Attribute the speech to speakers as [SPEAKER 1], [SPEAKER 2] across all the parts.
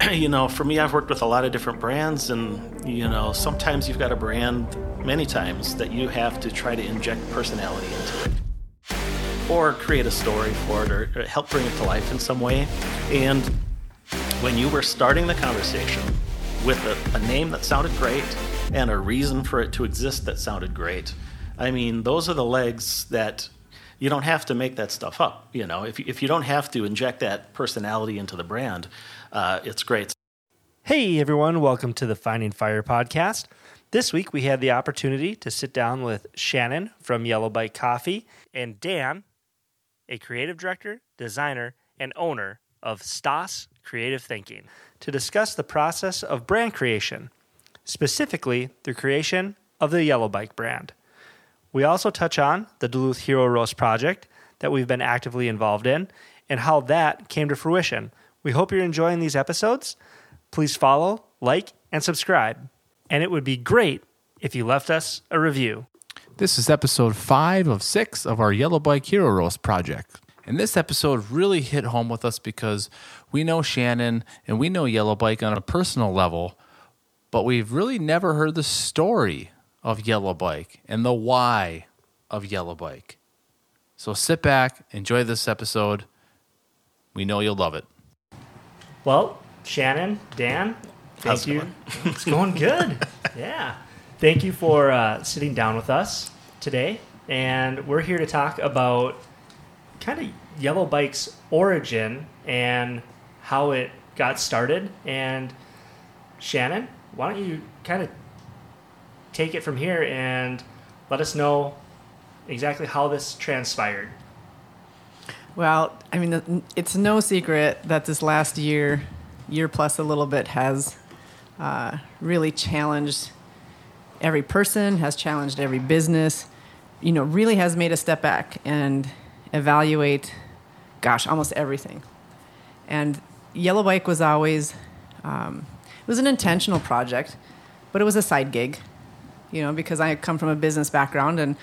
[SPEAKER 1] you know, for me, I've worked with a lot of different brands, and you know, sometimes you've got a brand, many times, that you have to try to inject personality into it, or create a story for it, or, help bring it to life in some way. And when you were starting the conversation with a, a name that sounded great and a reason for it to exist that sounded great, I mean, those are the legs that you don't have to make that stuff up. You know, if, if you don't have to inject that personality into the brand, uh, it's great.
[SPEAKER 2] Hey everyone, welcome to the Finding Fire podcast. This week we had the opportunity to sit down with Shannon from Yellow Bike Coffee and Dan, a creative director, designer, and owner of Stas Creative Thinking, to discuss the process of brand creation, specifically the creation of the Yellow Bike brand. We also touch on the Duluth Hero Roast project that we've been actively involved in and how that came to fruition. We hope you're enjoying these episodes. Please follow, like, and subscribe. And it would be great if you left us a review.
[SPEAKER 3] This is episode five of six of our Yellow Bike Hero Roast project. And this episode really hit home with us because we know Shannon and we know Yellow Bike on a personal level, but we've really never heard the story of Yellow Bike and the why of Yellow Bike. So sit back, enjoy this episode. We know you'll love it.
[SPEAKER 2] Well, Shannon, Dan, thank
[SPEAKER 1] How's
[SPEAKER 2] you.
[SPEAKER 1] going?
[SPEAKER 2] it's going good. yeah. Thank you for uh, sitting down with us today. And we're here to talk about kind of Yellow Bike's origin and how it got started. And Shannon, why don't you kind of take it from here and let us know exactly how this transpired?
[SPEAKER 4] Well, I mean, it's no secret that this last year, year plus a little bit, has uh, really challenged every person, has challenged every business, you know, really has made a step back and evaluate, gosh, almost everything. And Yellow Bike was always, um, it was an intentional project, but it was a side gig, you know, because I come from a business background and,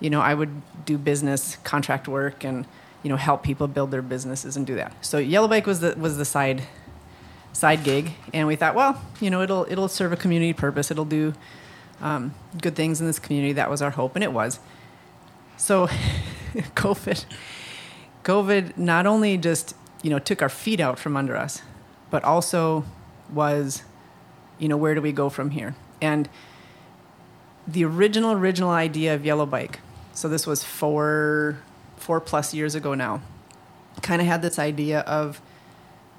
[SPEAKER 4] you know, I would do business contract work and, you know, help people build their businesses and do that. So Yellow Bike was the, was the side, side gig. And we thought, well, you know, it'll, it'll serve a community purpose. It'll do um, good things in this community. That was our hope. And it was. So COVID, COVID not only just, you know, took our feet out from under us, but also was, you know, where do we go from here? And the original, original idea of Yellow Bike, so this was four, four plus years ago now, kind of had this idea of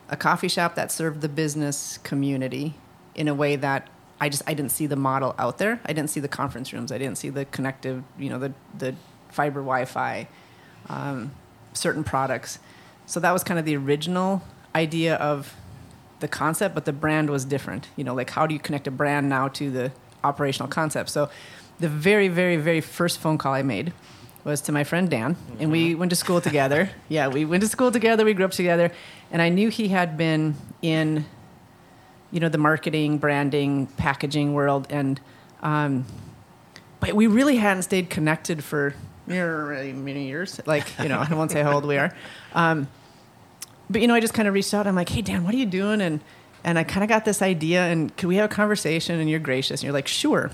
[SPEAKER 4] a coffee shop that served the business community in a way that I just I didn't see the model out there. I didn't see the conference rooms. I didn't see the connective, you know, the the fiber Wi-Fi, um, certain products. So that was kind of the original idea of the concept, but the brand was different. You know, like how do you connect a brand now to the operational concept? So the very, very, very first phone call I made was to my friend Dan, and we went to school together. yeah, we went to school together. We grew up together, and I knew he had been in, you know, the marketing, branding, packaging world, and um, but we really hadn't stayed connected for many years. Like, you know, I won't say how old we are. Um, but you know, I just kind of reached out. I'm like, "Hey, Dan, what are you doing?" And and I kind of got this idea, and could we have a conversation? And you're gracious, and you're like, "Sure."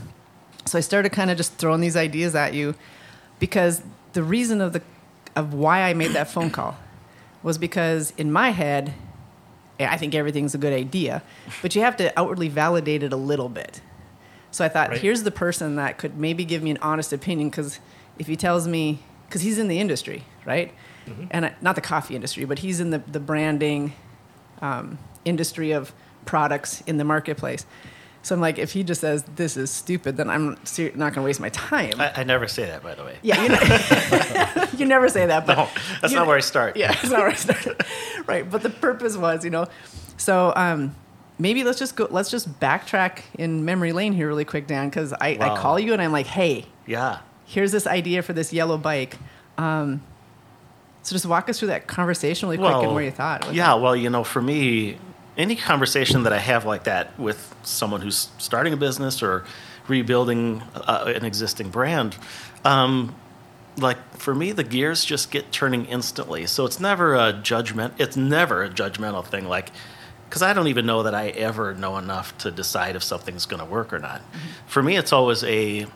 [SPEAKER 4] So I started kind of just throwing these ideas at you, because the reason of the of why I made that phone call was because in my head, eh, I think everything's a good idea, but you have to outwardly validate it a little bit. So I thought,
[SPEAKER 2] Right.
[SPEAKER 4] here's the person that could maybe give me an honest opinion because if he tells me, because he's in the industry, right? Mm-hmm. And I, not the coffee industry, but he's in the, the branding um, industry of products in the marketplace. So I'm like, if he just says this is stupid, then I'm ser- not going to waste my time.
[SPEAKER 1] I, I never say that, by the way.
[SPEAKER 4] yeah, you, know, you never say that, but
[SPEAKER 1] No, that's not
[SPEAKER 4] know-
[SPEAKER 1] where I start.
[SPEAKER 4] yeah, that's not where I start. right, but the purpose was, you know, so um, maybe let's just go. Let's just backtrack in memory lane here really quick, Dan, because I,
[SPEAKER 1] Wow.
[SPEAKER 4] I call you and I'm like, hey,
[SPEAKER 1] Yeah.
[SPEAKER 4] here's this idea for this yellow bike. Um, so just walk us through that conversation really quick and where you thought.
[SPEAKER 1] Yeah, well, you know, for me, any conversation that I have like that with someone who's starting a business or rebuilding uh, an existing brand, um, like for me, the gears just get turning instantly. So it's never a judgment. It's never a judgmental thing. Like, because I don't even know that I ever know enough to decide if something's going to work or not. For me, it's always a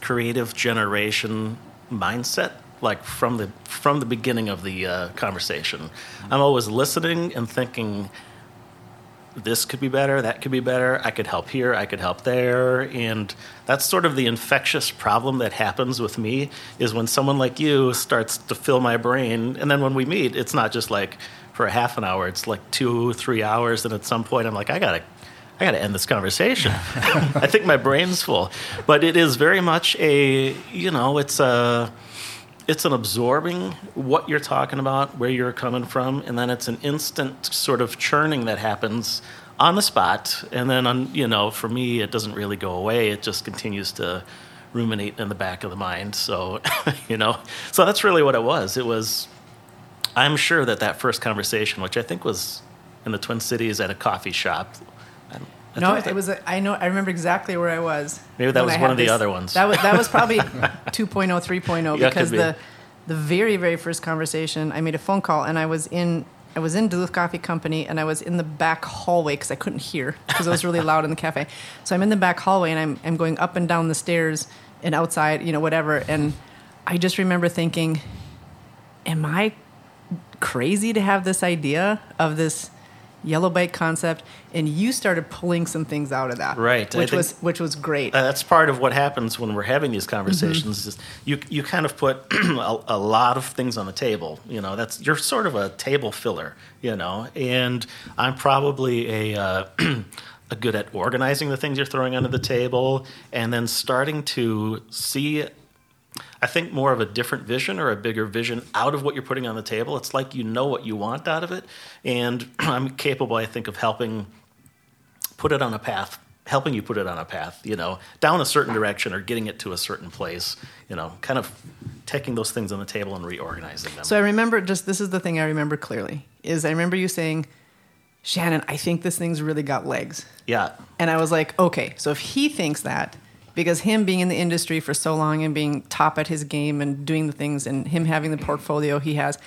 [SPEAKER 1] creative generation mindset like from the from the beginning of the uh, conversation. I'm always listening and thinking this could be better that could be better i could help here i could help there. And that's sort of the infectious problem that happens with me is when someone like you starts to fill my brain and then when we meet it's not just like for a half an hour it's like two three hours and at some point i'm like i gotta I got to end this conversation. I think my brain's full, but it is very much a you know it's a it's an absorbing what you're talking about, where you're coming from, and then it's an instant sort of churning that happens on the spot. And then on you know for me it doesn't really go away. It just continues to ruminate in the back of the mind. So you know so that's really what it was. It was I'm sure that that first conversation, which I think was in the Twin Cities at a coffee shop. I,
[SPEAKER 4] No,
[SPEAKER 1] that-
[SPEAKER 4] it was. A, I know. I remember exactly where I was.
[SPEAKER 1] Maybe that was
[SPEAKER 4] I
[SPEAKER 1] one of the other ones.
[SPEAKER 4] That was that was probably 2.0, 3.0
[SPEAKER 1] Yeah,
[SPEAKER 4] because
[SPEAKER 1] be.
[SPEAKER 4] the the very very first conversation, I made a phone call and I was in I was in Duluth Coffee Company and I was in the back hallway because I couldn't hear because it was really loud in the cafe. So I'm in the back hallway and I'm I'm going up and down the stairs and outside, you know, whatever. And I just remember thinking, am I crazy to have this idea of this yellow bike concept and you started pulling some things out of that
[SPEAKER 1] Right,
[SPEAKER 4] which was which was great.
[SPEAKER 1] Uh, that's part of what happens when we're having these conversations is you you kind of put a, a lot of things on the table. You know that's you're sort of a table filler you know and i'm probably a uh, a good at organizing the things you're throwing onto the table and then starting to see I think more of a different vision or a bigger vision out of what you're putting on the table. It's like you know what you want out of it, and I'm capable, I think, of helping put it on a path, helping you put it on a path, you know, down a certain direction or getting it to a certain place, you know, kind of taking those things on the table and reorganizing them.
[SPEAKER 4] so i remember just this is the thing i remember clearly is i remember you saying shannon i think this thing's really got legs
[SPEAKER 1] yeah,
[SPEAKER 4] and i was like okay so if he thinks that because him being in the industry for so long and being top at his game and doing the things and him having the portfolio he has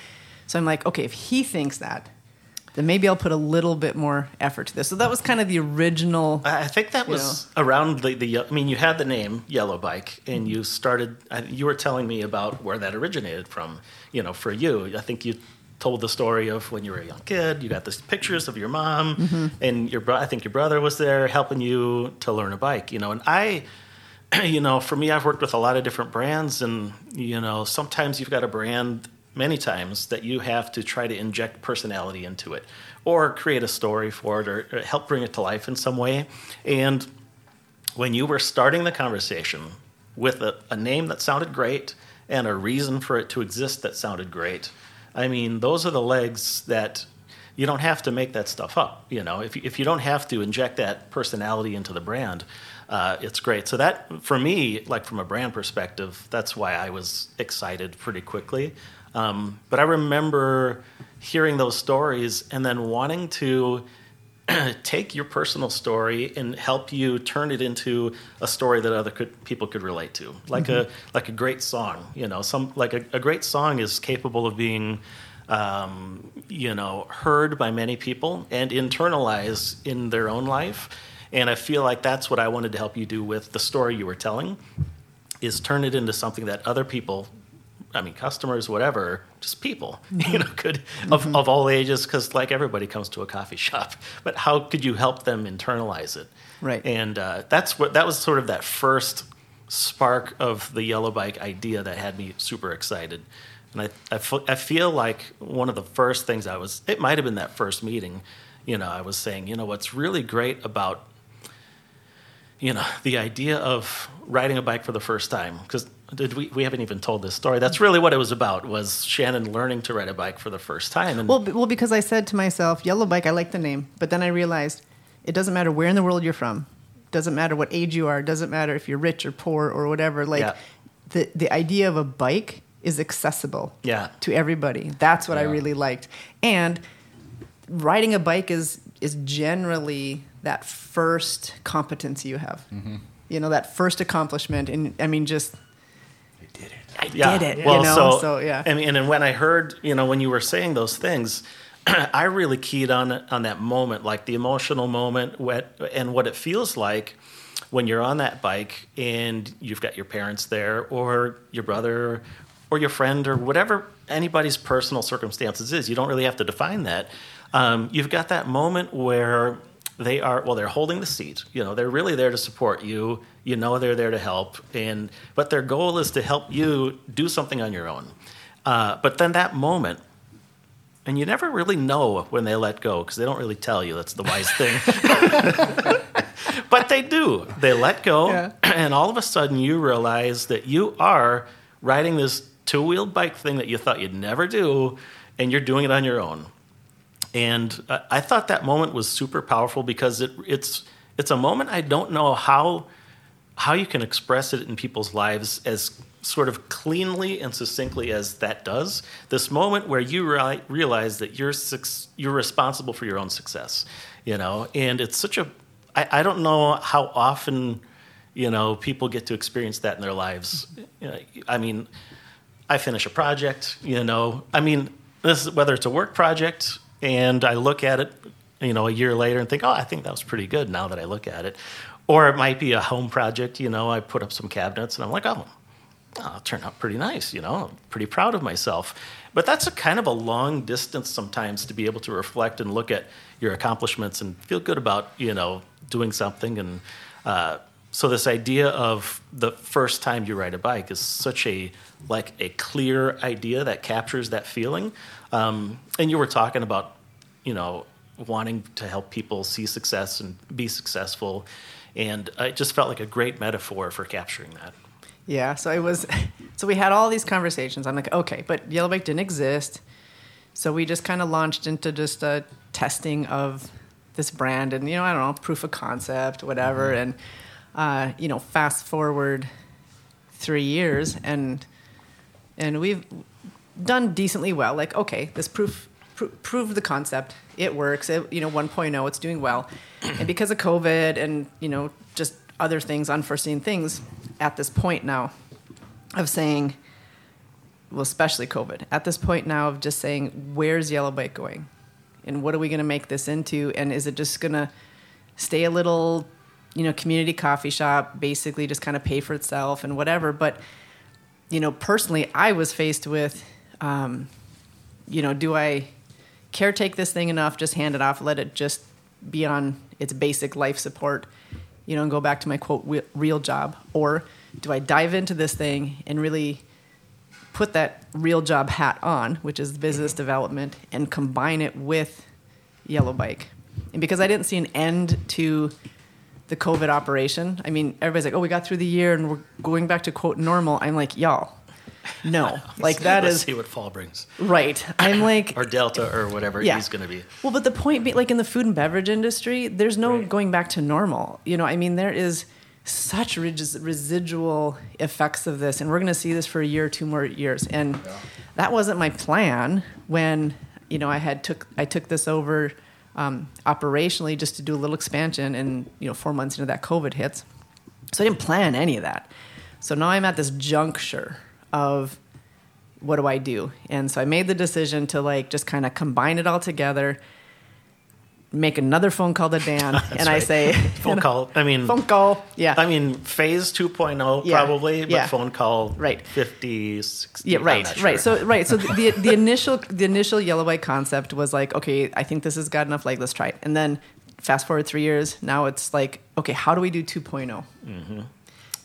[SPEAKER 4] so i'm like okay if he thinks that then maybe i'll put a little bit more effort to this so that was kind of the original
[SPEAKER 1] I think that was around the, the. I mean, you had the name Yellow Bike, and you started. You were telling me about where that originated from. You know, for you, I think you told the story of when you were a young kid. You got these pictures of your mom, mm-hmm. and your. I think your brother was there helping you to learn a bike. You know, and I. You know, for me, I've worked with a lot of different brands, and you know, sometimes you've got a brand many times that you have to try to inject personality into it or create a story for it or, help bring it to life in some way. And when you were starting the conversation with a, a name that sounded great and a reason for it to exist that sounded great, I mean, those are the legs that you don't have to make that stuff up. You know, if if you don't have to inject that personality into the brand, uh, it's great. So that, for me, like from a brand perspective, that's why I was excited pretty quickly. Um, but I remember hearing those stories and then wanting to take your personal story and help you turn it into a story that other could, people could relate to, like a like a great song. You know, some like a, a great song is capable of being, um, you know, heard by many people and internalized in their own life. And I feel like that's what I wanted to help you do with the story you were telling, is turn it into something that other people I mean, customers, whatever, just people, you know, could of, of all ages, because like everybody comes to a coffee shop. But how could you help them internalize it?
[SPEAKER 4] Right.
[SPEAKER 1] And uh, that's what that was sort of that first spark of the yellow bike idea that had me super excited. And I, I, I feel like one of the first things I was, it might have been that first meeting, you know, I was saying, you know, what's really great about you know the idea of riding a bike for the first time because did we we haven't even told this story that's really what it was about was shannon learning to ride a bike for the first time and
[SPEAKER 4] Well, b- well, because I said to myself, Yellow Bike, I like the name, but then I realized it doesn't matter where in the world you're from, doesn't matter what age you are, doesn't matter if you're rich or poor or whatever. Like
[SPEAKER 1] Yeah.
[SPEAKER 4] the the idea of a bike is accessible
[SPEAKER 1] Yeah.
[SPEAKER 4] to everybody. That's what I really liked, and riding a bike is is generally that first competency you have. Mm-hmm. You know, that first accomplishment, and I mean, just You did it. I
[SPEAKER 1] yeah
[SPEAKER 4] did it.
[SPEAKER 1] well
[SPEAKER 4] you know,
[SPEAKER 1] so,
[SPEAKER 4] so yeah.
[SPEAKER 1] I mean, and when i heard you know when you were saying those things I really keyed on on that moment, like the emotional moment, what and what it feels like when you're on that bike and you've got your parents there, or your brother, or your friend, or whatever anybody's personal circumstances is. You don't really have to define that. Um, you've got that moment where they are well they're holding the seat. You know they're really there to support you. You know they're there to help. And but their goal is to help you do something on your own. Uh, but then that moment and you never really know when they let go because they don't really tell you. That's the wise thing. But they do. They let go
[SPEAKER 4] Yeah.
[SPEAKER 1] and all of a sudden you realize that you are riding this two-wheeled bike thing that you thought you'd never do and you're doing it on your own and I thought that moment was super powerful because it, it's it's a moment I don't know how how you can express it in people's lives as sort of cleanly and succinctly as that does. This moment where you ri- realize that you're suc- you're responsible for your own success, you know, and it's such a I, I don't know how often you know people get to experience that in their lives. You know, I mean, I finish a project, you know. I mean, this is whether it's a work project and I look at it, you know, a year later and think, "Oh, I think that was pretty good now that I look at it." Or it might be a home project, you know, I put up some cabinets and I'm like, "Oh, oh it turned out pretty nice, you know. I'm pretty proud of myself." But that's a kind of a long distance sometimes to be able to reflect and look at your accomplishments and feel good about, you know, doing something and uh, so this idea of the first time you ride a bike is such a like a clear idea that captures that feeling. Um, and you were talking about, you know, wanting to help people see success and be successful, and it just felt like a great metaphor for capturing that.
[SPEAKER 4] Yeah, so it was. So we had all these conversations. I'm like, okay, but yellow bike didn't exist, so we just kind of launched into just a testing of this brand, and you know, I don't know, proof of concept, whatever, and uh, you know, fast forward three years, and and we've done decently well. Like, okay, this proof pro- proved the concept. It works. It, you know, 1.0, it's doing well. and because of COVID and you know just other things, unforeseen things, at this point now of saying, well, especially COVID, at this point now of just saying, where's Yellow Bike going, and what are we going to make this into, and is it just going to stay a little, you know, community coffee shop, basically just kind of pay for itself and whatever, but you know, personally, I was faced with, um, you know, do I caretake this thing enough, just hand it off, let it just be on its basic life support, you know, and go back to my quote real job, or do I dive into this thing and really put that real job hat on, which is business development, and combine it with Yellow Bike? And because I didn't see an end to the COVID operation. I mean, everybody's like, "Oh, we got through the year and we're going back to quote normal." I'm like, "Y'all, no, like that
[SPEAKER 1] Let's
[SPEAKER 4] is
[SPEAKER 1] see what fall brings,
[SPEAKER 4] right." I'm like,
[SPEAKER 1] or Delta, or whatever
[SPEAKER 4] Yeah.
[SPEAKER 1] he's going to be.
[SPEAKER 4] well, but the point being, like in the food and beverage industry, there's no
[SPEAKER 2] Right.
[SPEAKER 4] going back to normal. You know, I mean, there is such res- residual effects of this, and we're going to see this for a year or two more years. And that wasn't my plan when you know I had took I took this over um, operationally just to do a little expansion, and you know, four months into that, COVID hits. So I didn't plan any of that. So now I'm at this juncture of what do I do? And so I made the decision to like just kind of combine it all together, make another phone call to Dan, and I say
[SPEAKER 1] Phone call. I mean,
[SPEAKER 4] phone call, yeah,
[SPEAKER 1] I mean, phase 2.0
[SPEAKER 4] Yeah.
[SPEAKER 1] probably, but
[SPEAKER 4] Yeah.
[SPEAKER 1] phone call
[SPEAKER 4] Right.
[SPEAKER 1] 50, 60.
[SPEAKER 4] yeah,
[SPEAKER 1] I'm
[SPEAKER 4] right,
[SPEAKER 1] not
[SPEAKER 4] right. So right, so the the initial the initial yellow bike concept was like, okay, I think this has got enough. Like, let's try it. And then fast forward three years, now it's like, okay, how do we do 2
[SPEAKER 1] Mm-hmm.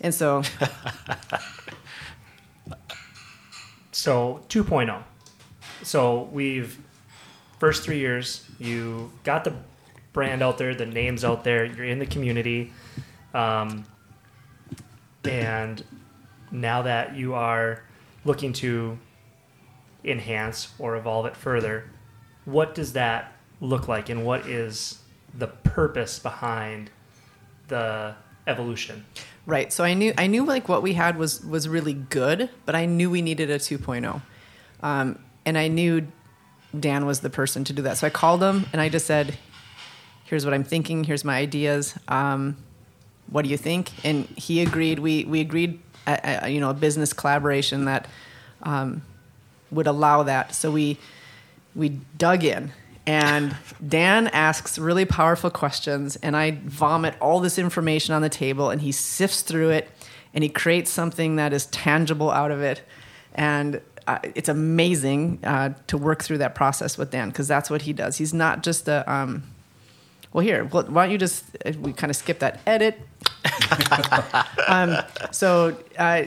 [SPEAKER 4] And so
[SPEAKER 2] So 2.0. So we've first three years, you got the brand out there, the names out there, you're in the community, um, and now that you are looking to enhance or evolve it further, what does that look like, and what is the purpose behind the evolution?
[SPEAKER 4] Right. So I knew I knew like what we had was was really good, but I knew we needed a 2.0. Um, and I knew Dan was the person to do that. So I called him and I just said, "Here's what I'm thinking. Here's my ideas. Um, what do you think?" And he agreed. We we agreed, you know, a business collaboration that um, would allow that. So we we dug in And Dan asks really powerful questions, and I vomit all this information on the table, and he sifts through it, and he creates something that is tangible out of it. And uh, it's amazing uh, to work through that process with Dan because that's what he does. He's not just a um, well, here, why don't you just uh, we kind of skip that edit. um, so. Uh,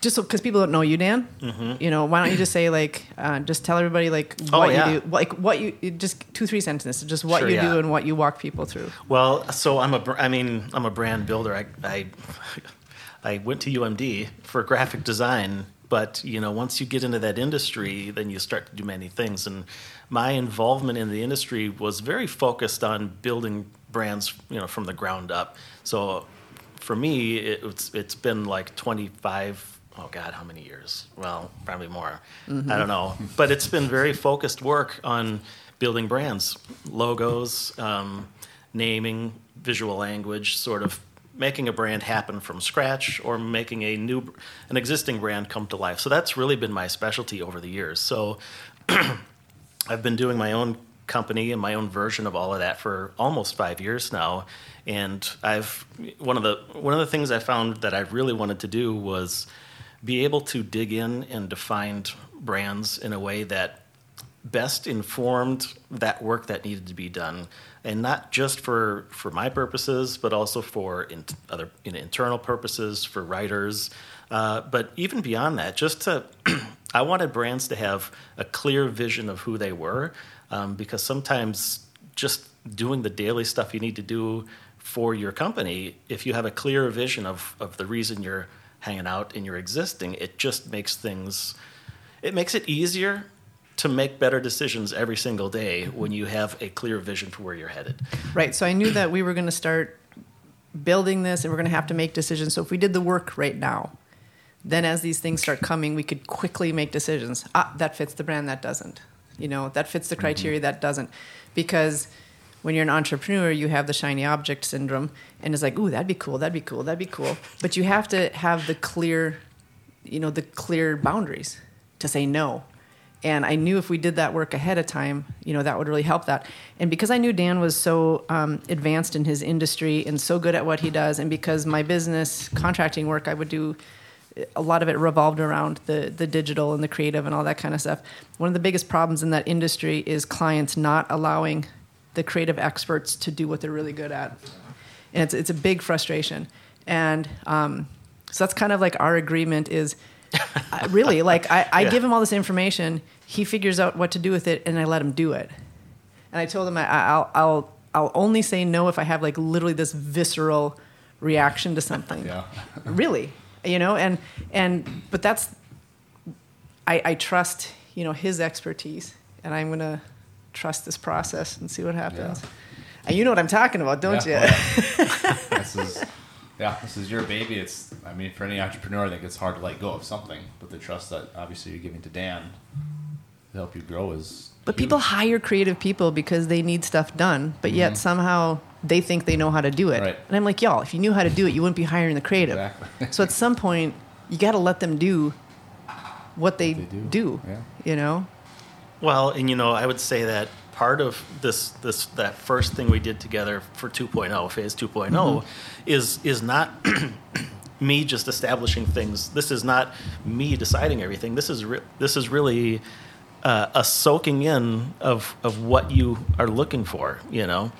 [SPEAKER 4] just because people don't know you, Dan, mm-hmm. you know, why don't you just say like, uh, just tell everybody like
[SPEAKER 1] Oh,
[SPEAKER 4] what
[SPEAKER 1] yeah.
[SPEAKER 4] you do, like what you just two three sentences, just what
[SPEAKER 1] Sure,
[SPEAKER 4] you
[SPEAKER 1] yeah.
[SPEAKER 4] do and what you walk people through.
[SPEAKER 1] Well, so I'm a, I mean, I'm a brand builder. I, I, I went to UMD for graphic design, but you know, once you get into that industry, then you start to do many things. And my involvement in the industry was very focused on building brands, you know, from the ground up. So for me, it, it's it's been like 25. Oh God, how many years? Well, probably more. I don't know, but it's been very focused work on building brands, logos, um, naming, visual language, sort of making a brand happen from scratch or making a new, an existing brand come to life. So that's really been my specialty over the years. So I've been doing my own company and my own version of all of that for almost five years now. And I've one of the one of the things I found that I really wanted to do was be able to dig in and define brands in a way that best informed that work that needed to be done, and not just for for my purposes, but also for in, other you know, internal purposes for writers. Uh, but even beyond that, just to I wanted brands to have a clear vision of who they were, um, because sometimes just doing the daily stuff you need to do for your company, if you have a clear vision of, of the reason you're hanging out and you're existing, it just makes things it makes it easier to make better decisions every single day when you have a clear vision for where you're headed.
[SPEAKER 4] Right. So I knew that we were going to start building this and we're going to have to make decisions. So if we did the work right now, then as these things start coming, we could quickly make decisions. Ah, that fits the brand, that doesn't. You know, that fits the criteria, that doesn't. Because when you're an entrepreneur, you have the shiny object syndrome, and it's like, ooh, that'd be cool, that'd be cool, that'd be cool. But you have to have the clear, you know, the clear boundaries to say no. And I knew if we did that work ahead of time, you know, that would really help that. And because I knew Dan was so um, advanced in his industry and so good at what he does, and because my business contracting work, I would do a lot of it revolved around the the digital and the creative and all that kind of stuff. One of the biggest problems in that industry is clients not allowing the creative experts to do what they're really good at, and it's it's a big frustration. And um, so that's kind of like our agreement is really like I, I
[SPEAKER 1] Yeah.
[SPEAKER 4] give him all this information, he figures out what to do with it, and I let him do it. And I told him I, I'll I'll I'll only say no if I have like literally this visceral reaction to something.
[SPEAKER 3] Yeah.
[SPEAKER 4] really you know? And and but that's i i trust you know his expertise and i'm gonna trust this process and see what happens. And you know what i'm talking about don't
[SPEAKER 3] Yeah,
[SPEAKER 4] you?
[SPEAKER 3] Oh, this is yeah, this is your baby. It's I mean, for any entrepreneur, I think it's hard to let go of something, but the trust that obviously you're giving to Dan to help you grow is.
[SPEAKER 4] but
[SPEAKER 3] huge.
[SPEAKER 4] people hire creative people because they need stuff done but yet somehow they think they know how to do it
[SPEAKER 3] Mm-hmm. Right.
[SPEAKER 4] and i'm like y'all if you knew how to do it you wouldn't be hiring the creative
[SPEAKER 3] Exactly.
[SPEAKER 4] so at some point you got to let them do what they,
[SPEAKER 3] They do,
[SPEAKER 4] do,
[SPEAKER 3] yeah.
[SPEAKER 4] you know
[SPEAKER 1] Well, and you know, I would say that part of this this that first thing we did together for 2.0, phase 2.0 is is not me just establishing things. This is not me deciding everything. This is re- this is really uh, a soaking in of of what you are looking for, you know.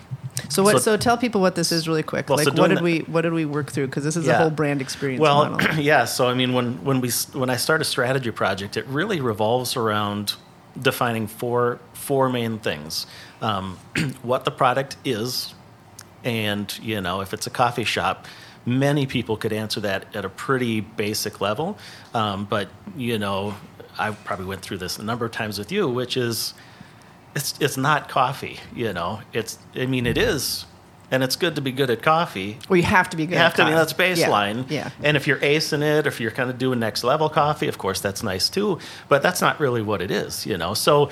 [SPEAKER 4] So what?
[SPEAKER 1] So-
[SPEAKER 4] So, tell people what this is really quick.
[SPEAKER 1] Well,
[SPEAKER 4] like,
[SPEAKER 1] doing
[SPEAKER 4] what did we what did we work through? Because this is a whole brand experience
[SPEAKER 1] Well, yeah. So I mean, when when we when I start a strategy project, it really revolves around defining four four main things: um, what the product is, and you know, if it's a coffee shop, many people could answer that at a pretty basic level. Um, but you know, I probably went through this a number of times with you, which is it's it's not coffee. You know, it's I mean, it is. And it's good to be good at coffee,
[SPEAKER 4] well, you have to be good.
[SPEAKER 1] you have
[SPEAKER 4] at
[SPEAKER 1] to.
[SPEAKER 4] Coffee.
[SPEAKER 1] that's
[SPEAKER 4] Yeah,
[SPEAKER 1] baseline.
[SPEAKER 4] Yeah.
[SPEAKER 1] And if you're acing it, or if you're kind of doing next level coffee, of course that's nice too. But that's not really what it is, you know. So,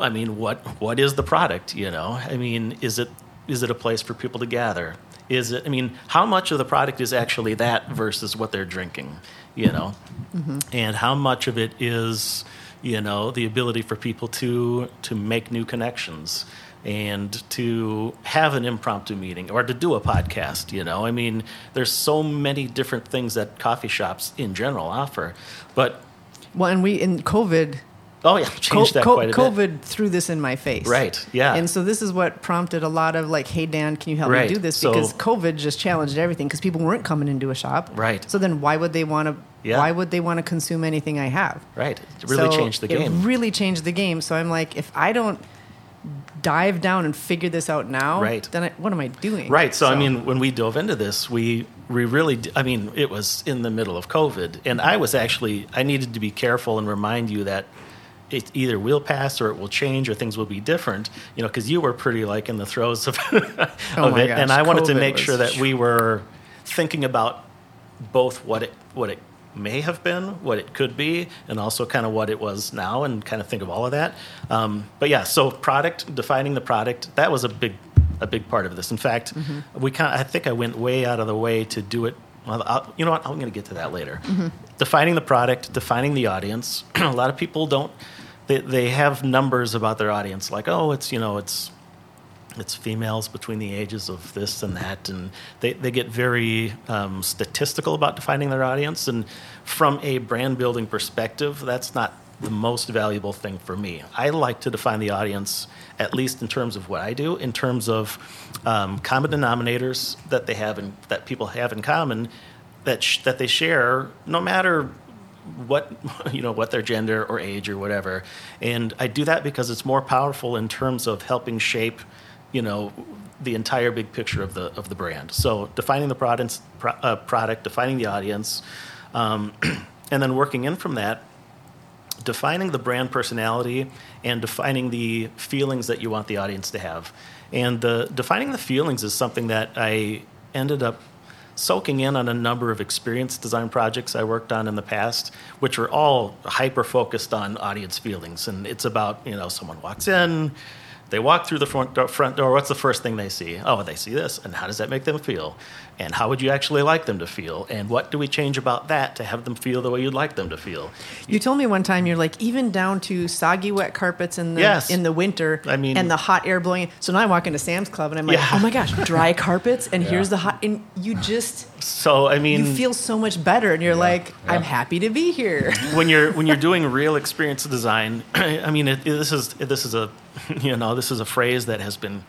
[SPEAKER 1] I mean, what what is the product? You know, I mean, is it is it a place for people to gather? Is it? I mean, how much of the product is actually that versus what they're drinking? You know,
[SPEAKER 4] Mm-hmm.
[SPEAKER 1] and how much of it is you know, the ability for people to to make new connections and to have an impromptu meeting or to do a podcast, you know. I mean, there's so many different things that coffee shops in general offer. But
[SPEAKER 4] Well, and we in COVID,
[SPEAKER 1] oh yeah,
[SPEAKER 4] co-
[SPEAKER 1] changed that
[SPEAKER 4] co-
[SPEAKER 1] quite a bit.
[SPEAKER 4] COVID threw this in my face.
[SPEAKER 1] Right, yeah.
[SPEAKER 4] And so this is what prompted a lot of like, hey Dan, can you help
[SPEAKER 1] Right,
[SPEAKER 4] me do this?
[SPEAKER 1] so-
[SPEAKER 4] Because COVID just challenged everything because people weren't coming into a shop.
[SPEAKER 1] Right.
[SPEAKER 4] So then why would they want to?
[SPEAKER 1] Yeah.
[SPEAKER 4] Why would they want to consume anything I have?
[SPEAKER 1] Right. It really
[SPEAKER 4] So
[SPEAKER 1] changed the game.
[SPEAKER 4] It really changed the game. So I'm like, if I don't dive down and figure this out now,
[SPEAKER 1] Right.
[SPEAKER 4] then I, what am I doing?
[SPEAKER 1] Right. So, I mean, when we dove into this, we we really, I mean, it was in the middle of COVID, and I was actually, I needed to be careful and remind you that it either will pass or it will change or things will be different. You know, because you were pretty like in the throes of, oh of
[SPEAKER 4] Oh my
[SPEAKER 1] it,
[SPEAKER 4] gosh,
[SPEAKER 1] and I wanted to make sure that we were thinking about both what it what it may have been, what it could be, and also kind of what it was now, and kind of think of all of that. Um, but yeah, so product defining the product that was a big a big part of this. In fact, we kind I think I went way out of the way to do it. Well, I'll, you know what? I'm going to get to that later. Defining the product, defining the audience. a lot of people don't. They, they have numbers about their audience, like oh, it's you know it's it's females between the ages of this and that, and they, they get very um, statistical about defining their audience. And from a brand building perspective, that's not the most valuable thing for me. I like to define the audience, at least in terms of what I do, in terms of um, common denominators that they have and that people have in common that sh- that they share, no matter what you know what their gender or age or whatever and i do that because it's more powerful in terms of helping shape you know the entire big picture of the of the brand so defining the product pro, uh, product defining the audience um, and then working in from that defining the brand personality and defining the feelings that you want the audience to have. And the defining the feelings is something that I ended up soaking in on a number of experience design projects I worked on in the past, which were all hyper focused on audience feelings. And it's about, you know, someone walks in, they walk through the front door, front door. What's the first thing they see? Oh, they see this. And how does that make them feel? And how would you actually like them to feel? And what do we change about that to have them feel the way you'd like them to feel?
[SPEAKER 4] You told me one time you're like even down to soggy wet carpets in the
[SPEAKER 1] Yes.
[SPEAKER 4] in the winter.
[SPEAKER 1] I mean-
[SPEAKER 4] and the hot air blowing. So now I walk into Sam's Club and I'm like,
[SPEAKER 1] Yeah.
[SPEAKER 4] oh my gosh, dry carpets, and here's the hot. And you just
[SPEAKER 1] So, I mean,
[SPEAKER 4] you feel so much better, and you're like, I'm happy to be here.
[SPEAKER 1] when you're when you're doing real experience design, I mean, it, this is this is a you know this is a phrase that has been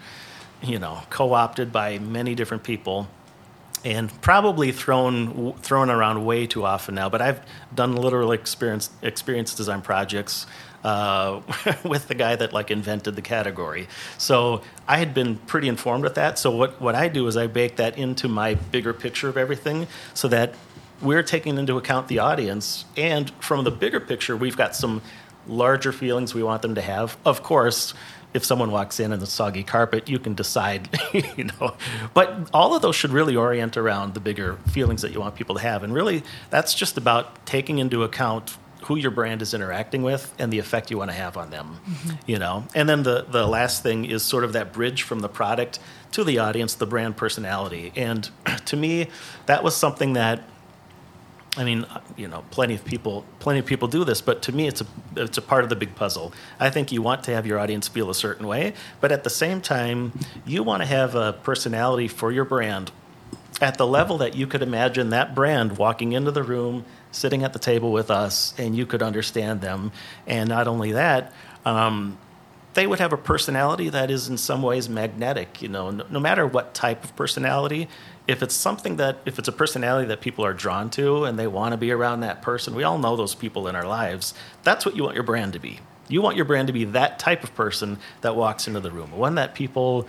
[SPEAKER 1] you know co-opted by many different people and probably thrown thrown around way too often now. But I've done literal experience experience design projects uh, with the guy that like invented the category. So I had been pretty informed with that. So what what I do is I bake that into my bigger picture of everything, so that we're taking into account the audience, and from the bigger picture, we've got some larger feelings we want them to have. Of course, if someone walks in in the soggy carpet, you can decide, you know. But all of those should really orient around the bigger feelings that you want people to have. And really, that's just about taking into account who your brand is interacting with and the effect you want to have on them, mm-hmm. you know. And then the the last thing is sort of that bridge from the product to the audience, the brand personality. And to me, that was something that I mean, you know, plenty of people, plenty of people do this, but to me, it's a it's a part of the big puzzle. I think you want to have your audience feel a certain way, but at the same time, you want to have a personality for your brand at the level that you could imagine that brand walking into the room, sitting at the table with us, and you could understand them. And not only that, um, they would have a personality that is in some ways magnetic. You know, no, no matter what type of personality, if it's something that, if it's a personality that people are drawn to and they want to be around that person, we all know those people in our lives. That's what you want your brand to be. You want your brand to be that type of person that walks into the room, one that people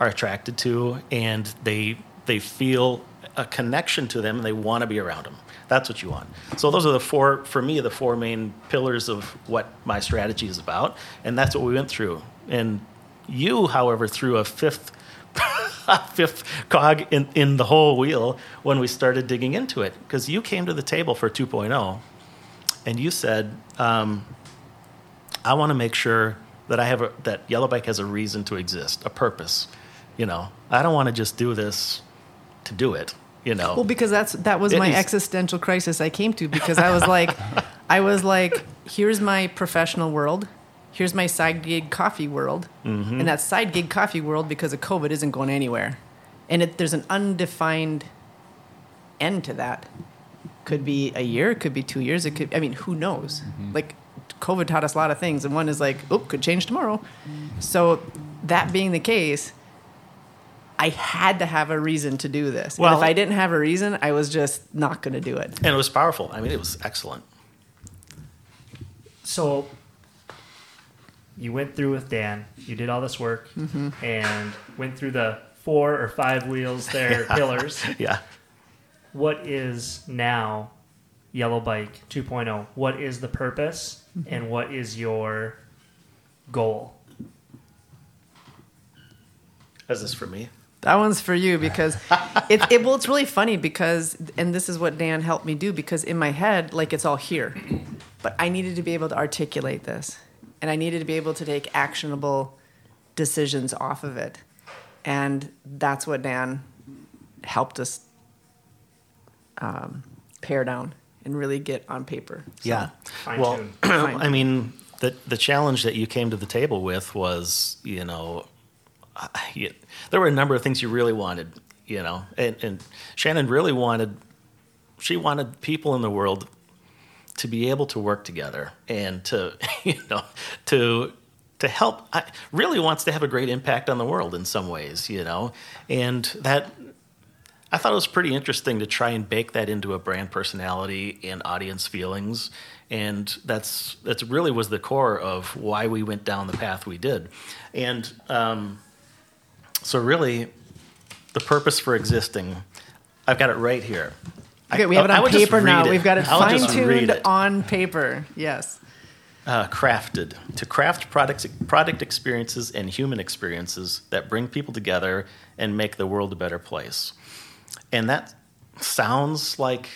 [SPEAKER 1] are attracted to and they they feel a connection to them and they want to be around them. That's what you want. So those are the four for me the four main pillars of what my strategy is about and that's what we went through. And you however threw a fifth fifth cog in, in the whole wheel when we started digging into it because you came to the table for 2.0 and you said um, I want to make sure that I have a, that Yellow Bike has a reason to exist, a purpose. You know, I don't want to just do this to do it. You know,
[SPEAKER 4] Well, because that's that was
[SPEAKER 1] It
[SPEAKER 4] my
[SPEAKER 1] is-
[SPEAKER 4] existential crisis I came to because I was like, I was like, here's my professional world. Here's my side gig coffee world.
[SPEAKER 1] Mm-hmm.
[SPEAKER 4] And that side gig coffee world, because of COVID, isn't going anywhere. And it, there's an undefined end to that. Could be a year, it could be two years, it could, I mean, who knows?
[SPEAKER 1] Mm-hmm.
[SPEAKER 4] Like, COVID taught us a lot of things, and one is like, oh, could change tomorrow. So, that being the case, I had to have a reason to do this.
[SPEAKER 1] Well-
[SPEAKER 4] and if I didn't have a reason, I was just not going to do it.
[SPEAKER 1] And it was powerful. I mean, it was excellent.
[SPEAKER 2] So you went through with Dan. You did all this work
[SPEAKER 4] Mm-hmm.
[SPEAKER 2] and went through the four or five wheels there, pillars.
[SPEAKER 1] Yeah.
[SPEAKER 2] What is now Yellow Bike 2.0? What is the purpose
[SPEAKER 4] Mm-hmm.
[SPEAKER 2] and what is your goal?
[SPEAKER 1] Is this for me?
[SPEAKER 4] That one's for you because it, it well it's really funny because and this is what Dan helped me do because in my head like it's all here. But I needed to be able to articulate this and I needed to be able to take actionable decisions off of it. And that's what Dan helped us um, pare down and really get on paper. So,
[SPEAKER 1] Yeah.
[SPEAKER 2] Fine
[SPEAKER 1] Well,
[SPEAKER 2] tune.
[SPEAKER 1] I mean, the the challenge that you came to the table with was, you know, you, there were a number of things you really wanted, you know, and, and Shannon really wanted, she wanted people in the world to be able to work together and to, you know, to to help. I, really wants to have a great impact on the world in some ways, you know, and that I thought it was pretty interesting to try and bake that into a brand personality and audience feelings, and that's that's really was the core of why we went down the path we did, and um, so really, the purpose for existing, I've got it right here.
[SPEAKER 4] Okay, we have it on paper now.
[SPEAKER 1] it.
[SPEAKER 4] We've got it fine tuned on paper. Yes.
[SPEAKER 1] uh, crafted to craft products, product experiences and human experiences that bring people together and make the world a better place. And that sounds like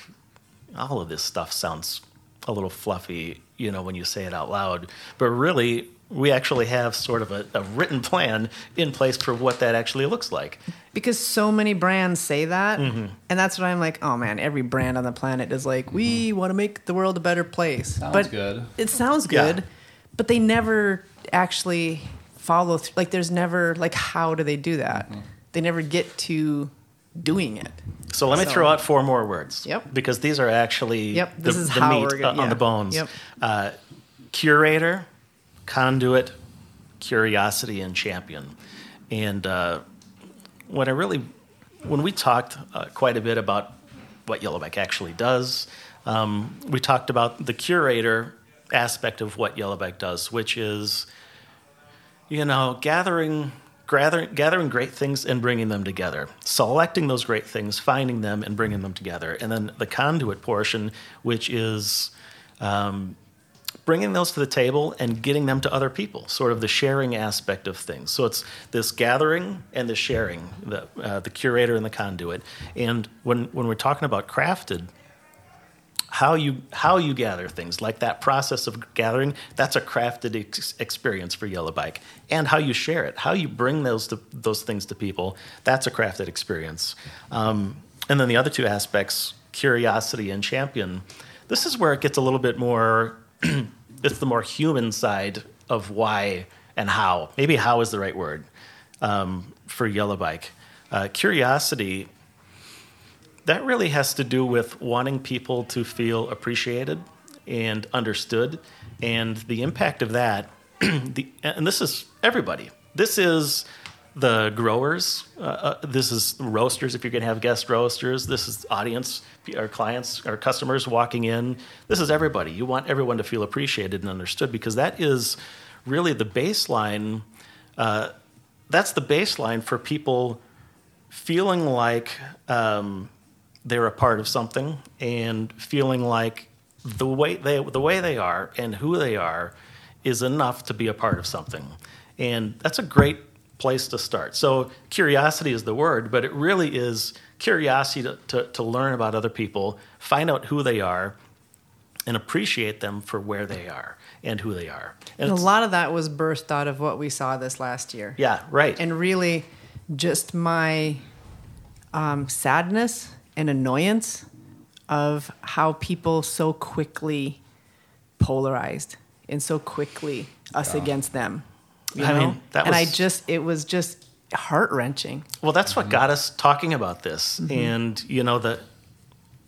[SPEAKER 1] all of this stuff sounds a little fluffy, you know, when you say it out loud. But really, we actually have sort of a, a written plan in place for what that actually looks like.
[SPEAKER 4] because so many brands say that
[SPEAKER 1] Mm-hmm.
[SPEAKER 4] and that's what i'm like oh man every brand on the planet is like we want to make the world a better place
[SPEAKER 3] Sounds
[SPEAKER 4] but
[SPEAKER 3] good.
[SPEAKER 4] it sounds
[SPEAKER 1] Yeah.
[SPEAKER 4] good but they never actually follow through like there's never like how do they do that
[SPEAKER 1] Mm-hmm.
[SPEAKER 4] they never get to doing it
[SPEAKER 1] So let me
[SPEAKER 4] So-
[SPEAKER 1] throw out four more words.
[SPEAKER 4] Yep.
[SPEAKER 1] Because these are actually
[SPEAKER 4] Yep,
[SPEAKER 1] the,
[SPEAKER 4] this is
[SPEAKER 1] the
[SPEAKER 4] how
[SPEAKER 1] meat
[SPEAKER 4] we're gonna-
[SPEAKER 1] uh, on the bones.
[SPEAKER 4] Yep.
[SPEAKER 1] Uh, curator, conduit, curiosity, and champion. And uh, when I really, when we talked uh, quite a bit about what Yellow Bike actually does, um, we talked about the curator aspect of what Yellow Bike does, which is you know, gathering, gathering, gathering great things and bringing them together, selecting those great things, finding them and bringing them together, and then the conduit portion, which is um, bringing those to the table and getting them to other people, sort of the sharing aspect of things. So it's this gathering and the sharing, the uh, the curator and the conduit. And when when we're talking about crafted, how you how you gather things like that process of gathering that's a crafted ex- experience for yellow bike and how you share it how you bring those to, those things to people that's a crafted experience um, and then the other two aspects curiosity and champion this is where it gets a little bit more it's the more human side of why and how. Maybe how is the right word um, for yellow bike. Uh, curiosity that really has to do with wanting people to feel appreciated and understood. And the impact of that the, and this is everybody. This is the growers uh, uh, this is roasters if you're going to have guest roasters this is audience our clients our customers walking in. This is everybody. You want everyone to feel appreciated and understood because that is really the baseline uh, that's the baseline for people feeling like um, they're a part of something and feeling like the way they the way they are and who they are is enough to be a part of something. And that's a great place to start. So curiosity is the word but it really is curiosity to, to, to learn about other people find out who they are and appreciate them for where they are and who they are. And
[SPEAKER 4] and a lot of that was birthed out of what we saw this last year.
[SPEAKER 1] Yeah right.
[SPEAKER 4] And really just my um, sadness and annoyance of how people so quickly polarized and so quickly us against them. You
[SPEAKER 1] I
[SPEAKER 4] know?
[SPEAKER 1] mean, that
[SPEAKER 4] and I just it was just heart wrenching.
[SPEAKER 1] Well, that's what got us talking about this, mm-hmm. and you know the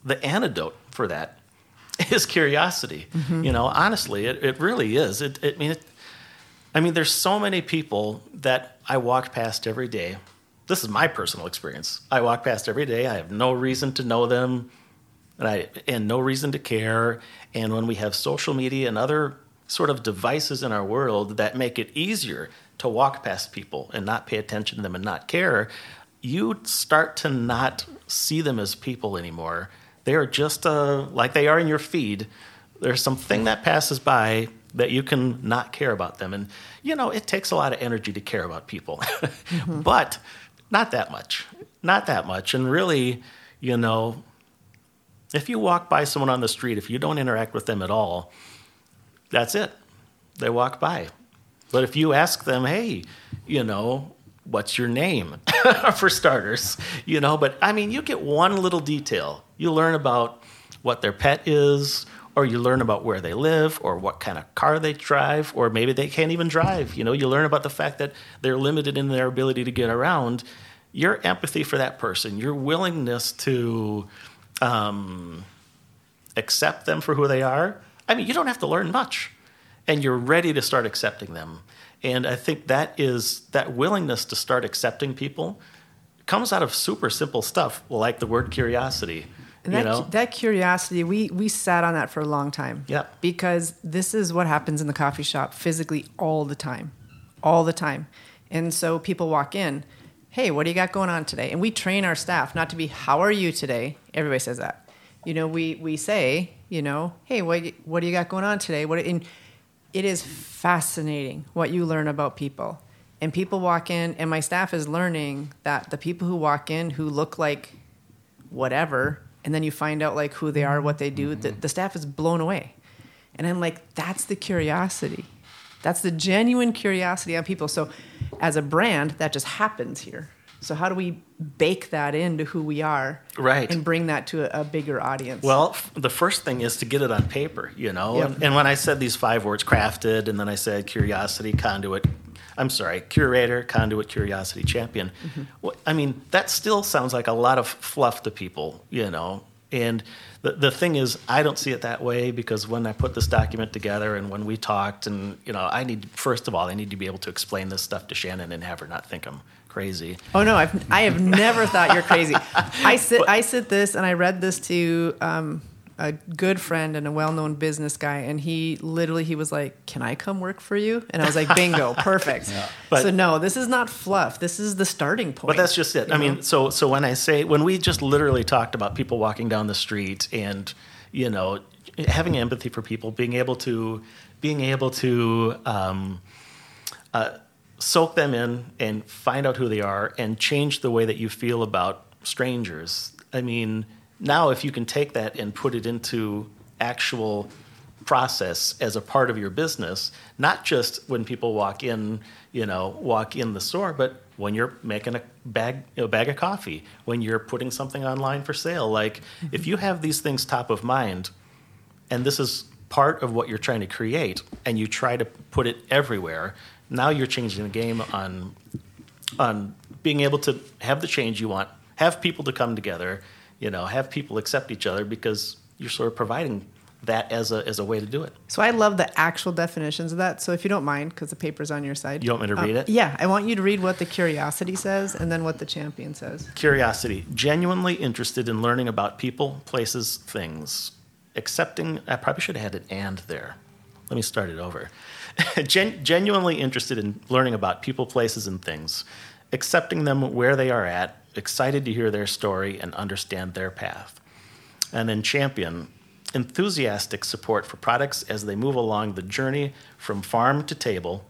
[SPEAKER 1] the antidote for that is curiosity. Mm-hmm. You know, honestly, it, it really is. It, it I mean, it, I mean, there's so many people that I walk past every day. This is my personal experience. I walk past every day. I have no reason to know them, and I and no reason to care. And when we have social media and other sort of devices in our world that make it easier to walk past people and not pay attention to them and not care, you start to not see them as people anymore. They are just uh, like they are in your feed. There's something that passes by that you can not care about them. And, you know, it takes a lot of energy to care about people, but not that much. Not that much. And really, you know, if you walk by someone on the street, if you don't interact with them at all, that's it. They walk by. But if you ask them, hey, you know, what's your name? For starters, you know, but I mean, you get one little detail. You learn about what their pet is, or you learn about where they live, or what kind of car they drive, or maybe they can't even drive. You know, you learn about the fact that they're limited in their ability to get around. Your empathy for that person, your willingness to um, accept them for who they are. I mean, you don't have to learn much, and you're ready to start accepting them. And I think that is that willingness to start accepting people comes out of super simple stuff like the word curiosity.
[SPEAKER 4] And
[SPEAKER 1] you know,
[SPEAKER 4] that curiosity, we, we sat on that for a long time.
[SPEAKER 1] Yeah.
[SPEAKER 4] Because this is what happens in the coffee shop physically all the time. All the time. And so people walk in, hey, what do you got going on today? And we train our staff not to be, how are you today? Everybody says that. You know, we, we say, you know, hey, what, what do you got going on today? What, and it is fascinating what you learn about people. And people walk in, and my staff is learning that the people who walk in who look like whatever, and then you find out like who they are, what they do, mm-hmm. the, the staff is blown away. And I'm like, that's the curiosity. That's the genuine curiosity on people. So, as a brand, that just happens here. So, how do we bake that into who we are,
[SPEAKER 1] Right.
[SPEAKER 4] and bring that to a, a bigger audience?
[SPEAKER 1] Well, f- the first thing is to get it on paper, you know.
[SPEAKER 4] Yep.
[SPEAKER 1] And, and when I said these five words, crafted, and then I said curiosity, conduit, I'm sorry, curator, conduit, curiosity, champion. Mm-hmm. Well, I mean, that still sounds like a lot of fluff to people, you know. And the, the thing is, I don't see it that way because when I put this document together and when we talked, and, you know, I need, first of all, I need to be able to explain this stuff to Shannon and have her not think I'm crazy.
[SPEAKER 4] Oh no, I've I have never thought you're crazy. I sit I sit this and I read this to um, a good friend and a well-known business guy, and he literally he was like, "Can I come work for you?" And I was like, "Bingo, perfect."
[SPEAKER 1] But-
[SPEAKER 4] so no, this is not fluff. This is the starting point.
[SPEAKER 1] But that's just it. I
[SPEAKER 4] know?
[SPEAKER 1] mean, so so when I say when we just literally talked about people walking down the street and you know having empathy for people, being able to being able to um, uh, soak them in and find out who they are and change the way that you feel about strangers. I mean, now if you can take that and put it into actual process as a part of your business, not just when people walk in, you know, walk in the store, but when you're making a bag, a bag of coffee, when you're putting something online for sale. Like, mm-hmm. if you have these things top of mind, and this is part of what you're trying to create, and you try to put it everywhere, now you're changing the game on on being able to have the change you want, have people to come together, you know, have people accept each other because you're sort of providing that as a as a way to do it.
[SPEAKER 4] So I love the actual definitions of that. So if you don't mind, because the paper's on your side,
[SPEAKER 1] You want me to
[SPEAKER 4] um,
[SPEAKER 1] read it?
[SPEAKER 4] Yeah, I want you to read what the curiosity says and then what the champion says.
[SPEAKER 1] Curiosity, genuinely interested in learning about people, places, things. Accepting, I probably should have had an and there. Let me start it over. Gen- genuinely interested in learning about people, places, and things. Accepting them where they are at, excited to hear their story and understand their path. And then champion, enthusiastic support for products as they move along the journey from farm to table,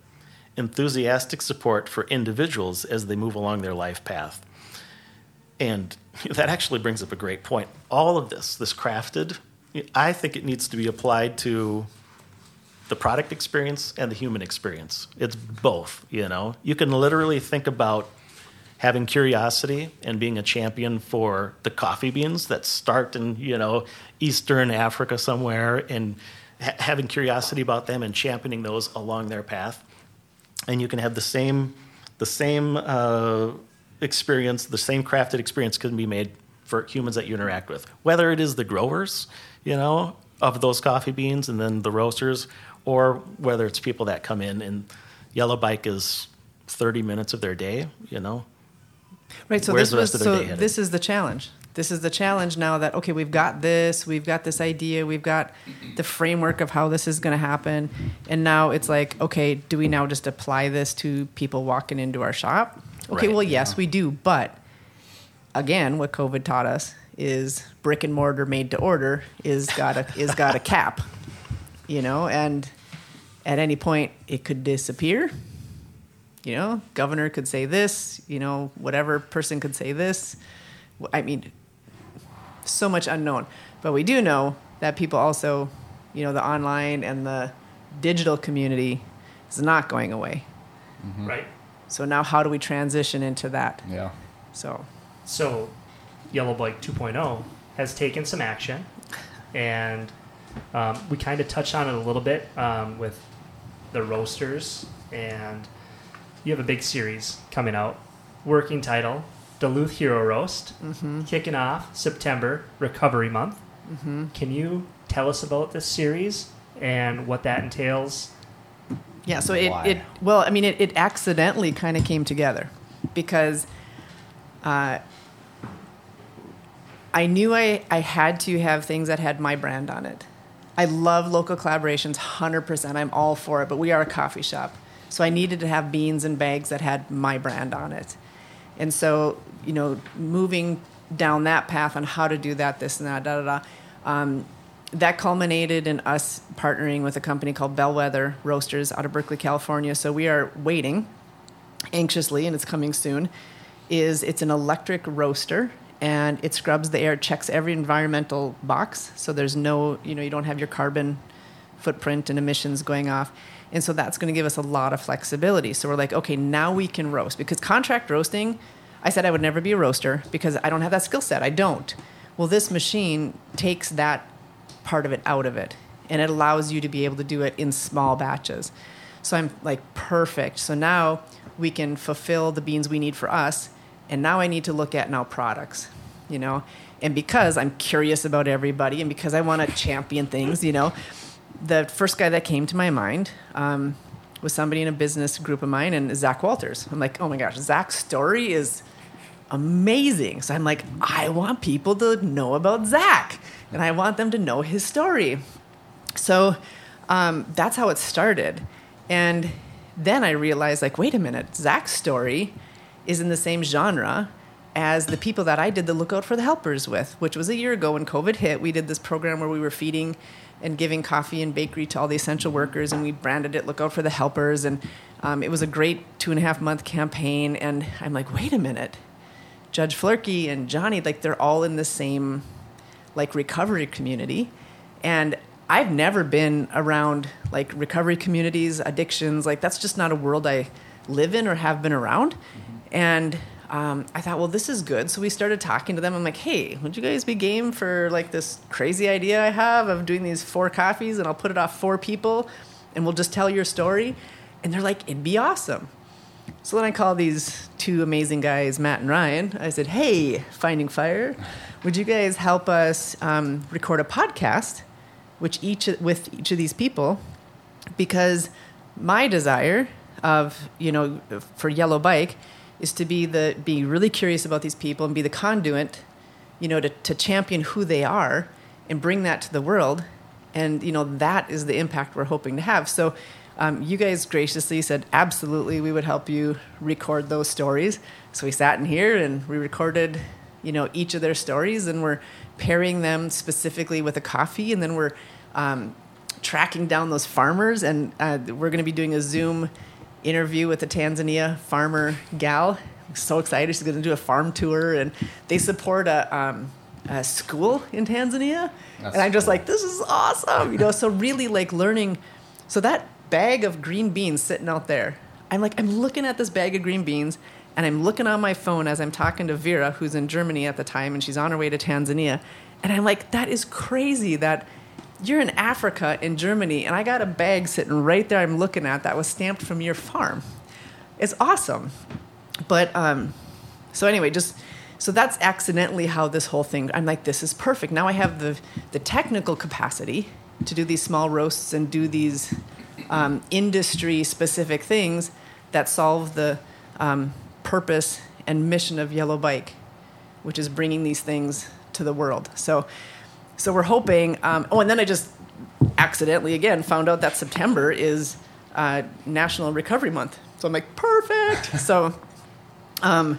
[SPEAKER 1] enthusiastic support for individuals as they move along their life path. And that actually brings up a great point. All of this, this crafted, I think it needs to be applied to the product experience and the human experience. It's both, you know. You can literally think about having curiosity and being a champion for the coffee beans that start in, you know, Eastern Africa somewhere and ha- having curiosity about them and championing those along their path. And you can have the same, the same uh, experience, the same crafted experience can be made for humans that you interact with, whether it is the growers, you know, of those coffee beans and then the roasters, or whether it's people that come in and Yellow Bike is 30 minutes of their day, you know.
[SPEAKER 4] Right. So
[SPEAKER 1] Where's
[SPEAKER 4] this was so this is the challenge. This is the challenge now that okay, we've got this, we've got this idea, we've got the framework of how this is going to happen, and now it's like, okay, do we now just apply this to people walking into our shop? Okay,
[SPEAKER 1] Right,
[SPEAKER 4] well, yes, we do, but again, what COVID taught us is brick and mortar made to order is got a is got a cap, you know, and at any point it could disappear. You know, governor could say this. You know, whatever person could say this. I mean, so much unknown. But we do know that people also, you know, the online and the digital community is not going away.
[SPEAKER 2] Right.
[SPEAKER 4] So now, how do we transition into that?
[SPEAKER 3] Yeah.
[SPEAKER 4] So
[SPEAKER 2] So, Yellow Bike 2.0 has taken some action, and um, we kind of touched on it a little bit um, with the roasters, and you have a big series coming out. Working title Duluth Hero Roast, kicking off September Recovery Month. Can you tell us about this series and what that entails?
[SPEAKER 4] Yeah, so it, it well, I mean, it, it accidentally kind of came together because uh, I knew I, I had to have things that had my brand on it. I love local collaborations, 100%. I'm all for it, but we are a coffee shop. So I needed to have beans and bags that had my brand on it. And so, you know, moving down that path on how to do that, this and that, da da da. Um, that culminated in us partnering with a company called Bellwether Roasters out of Berkeley, California. So we are waiting anxiously, and it's coming soon. Is it's an electric roaster, and it scrubs the air, checks every environmental box. So there's no, you know, you don't have your carbon footprint and emissions going off. And so that's going to give us a lot of flexibility. So we're like, okay, now we can roast because contract roasting, I said I would never be a roaster because I don't have that skill set. I don't. Well, this machine takes that part of it out of it and it allows you to be able to do it in small batches. So I'm like, perfect. So now we can fulfill the beans we need for us. And now I need to look at now products, you know? And because I'm curious about everybody and because I want to champion things, you know, the first guy that came to my mind um, was somebody in a business group of mine and Zach Walters. I'm like, oh my gosh, Zach's story is amazing. So I'm like, I want people to know about Zach and I want them to know his story. So um, that's how it started. And then I realized, like, wait a minute, Zach's story is in the same genre as the people that I did the Lookout for the Helpers with, which was a year ago when COVID hit. We did this program where we were feeding and giving coffee and bakery to all the essential workers, and we branded it Lookout for the Helpers. And um, it was a great two and a half month campaign. And I'm like, wait a minute, Judge Floerke and Johnny, like, they're all in the same like recovery community and i've never been around like recovery communities addictions like that's just not a world i live in or have been around and um, i thought well this is good. So we started talking to them. I'm like hey would you guys be game for like this crazy idea i have of doing these four coffees and i'll put it off four people and we'll just tell your story? And they're like it'd be awesome. So then I called these two amazing guys, Matt and Ryan. I said, "Hey, Finding Fire, would you guys help us um, record a podcast, which each with each of these people, because my desire of you know for Yellow Bike is to be the be really curious about these people and be the conduit, you know, to, to champion who they are and bring that to the world, and you know that is the impact we're hoping to have. So." Um, you guys graciously said absolutely we would help you record those stories so we sat in here and we recorded you know each of their stories and we're pairing them specifically with a coffee and then we're um, tracking down those farmers and uh, we're going to be doing a zoom interview with a tanzania farmer gal I'm so excited she's going to do a farm tour and they support a, um, a school in tanzania
[SPEAKER 3] That's
[SPEAKER 4] and i'm just like this is awesome you know so really like learning so that bag of green beans sitting out there. I'm like, I'm looking at this bag of green beans and I'm looking on my phone as I'm talking to Vera, who's in Germany at the time, and she's on her way to Tanzania. And I'm like, that is crazy that you're in Africa in Germany, and I got a bag sitting right there. I'm looking at that was stamped from your farm. It's awesome, but um, so anyway, just so that's accidentally how this whole thing. I'm like, this is perfect. Now I have the the technical capacity to do these small roasts and do these um, industry specific things that solve the um, purpose and mission of Yellow Bike, which is bringing these things to the world. So, so we're hoping. Um, oh, and then I just accidentally again found out that September is uh, National Recovery Month. So I'm like, perfect. so, um,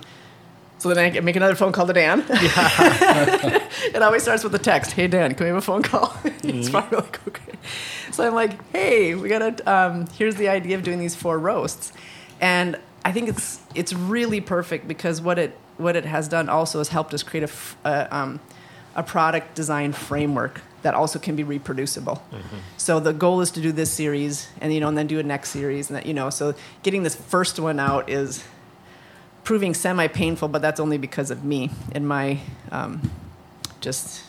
[SPEAKER 4] so then I make another phone call to Dan. Yeah. it always starts with a text. Hey Dan, can we have a phone call? He's probably like, okay. So I'm like, hey, we gotta. Um, here's the idea of doing these four roasts, and I think it's it's really perfect because what it what it has done also has helped us create a f- a, um, a product design framework that also can be reproducible. So the goal is to do this series, and you know, and then do a next series, and that you know, so getting this first one out is proving semi painful, but that's only because of me and my um, just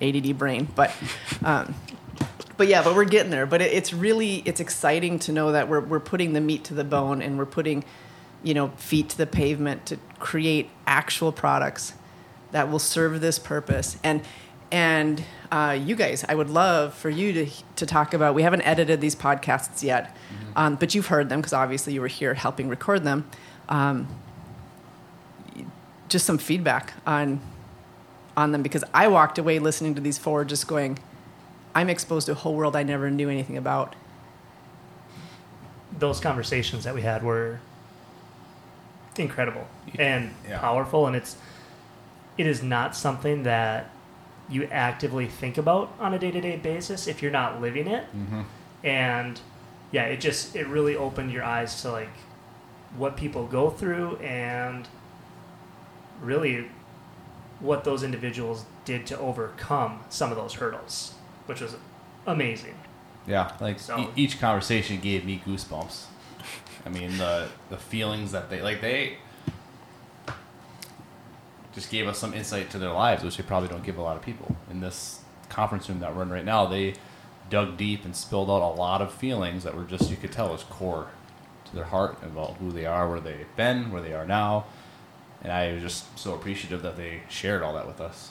[SPEAKER 4] ADD brain. But um, but yeah, but we're getting there. But it, it's really it's exciting to know that we're we're putting the meat to the bone and we're putting you know feet to the pavement to create actual products that will serve this purpose. And and uh, you guys i would love for you to to talk about we haven't edited these podcasts yet um, but you've heard them because obviously you were here helping record them. Um, just some feedback on on them because i walked away listening to these four just going i'm exposed to a whole world i never knew anything about.
[SPEAKER 2] Those conversations that we had were incredible and
[SPEAKER 3] Yeah.
[SPEAKER 2] powerful and it's it is not something that you actively think about on a day-to-day basis if you're not living it. Mm-hmm. And yeah it just it really opened your eyes to like what people go through and really what those individuals did to overcome some of those hurdles which was amazing.
[SPEAKER 5] Yeah, like
[SPEAKER 2] So-
[SPEAKER 5] e- each conversation gave me goosebumps. I mean, the the feelings that they like they just gave us some insight to their lives, which they probably don't give a lot of people. In this conference room that we're in right now, they dug deep and spilled out a lot of feelings that were just you could tell was core to their heart about who they are, where they've been, where they are now. And I was just so appreciative that they shared all that with us.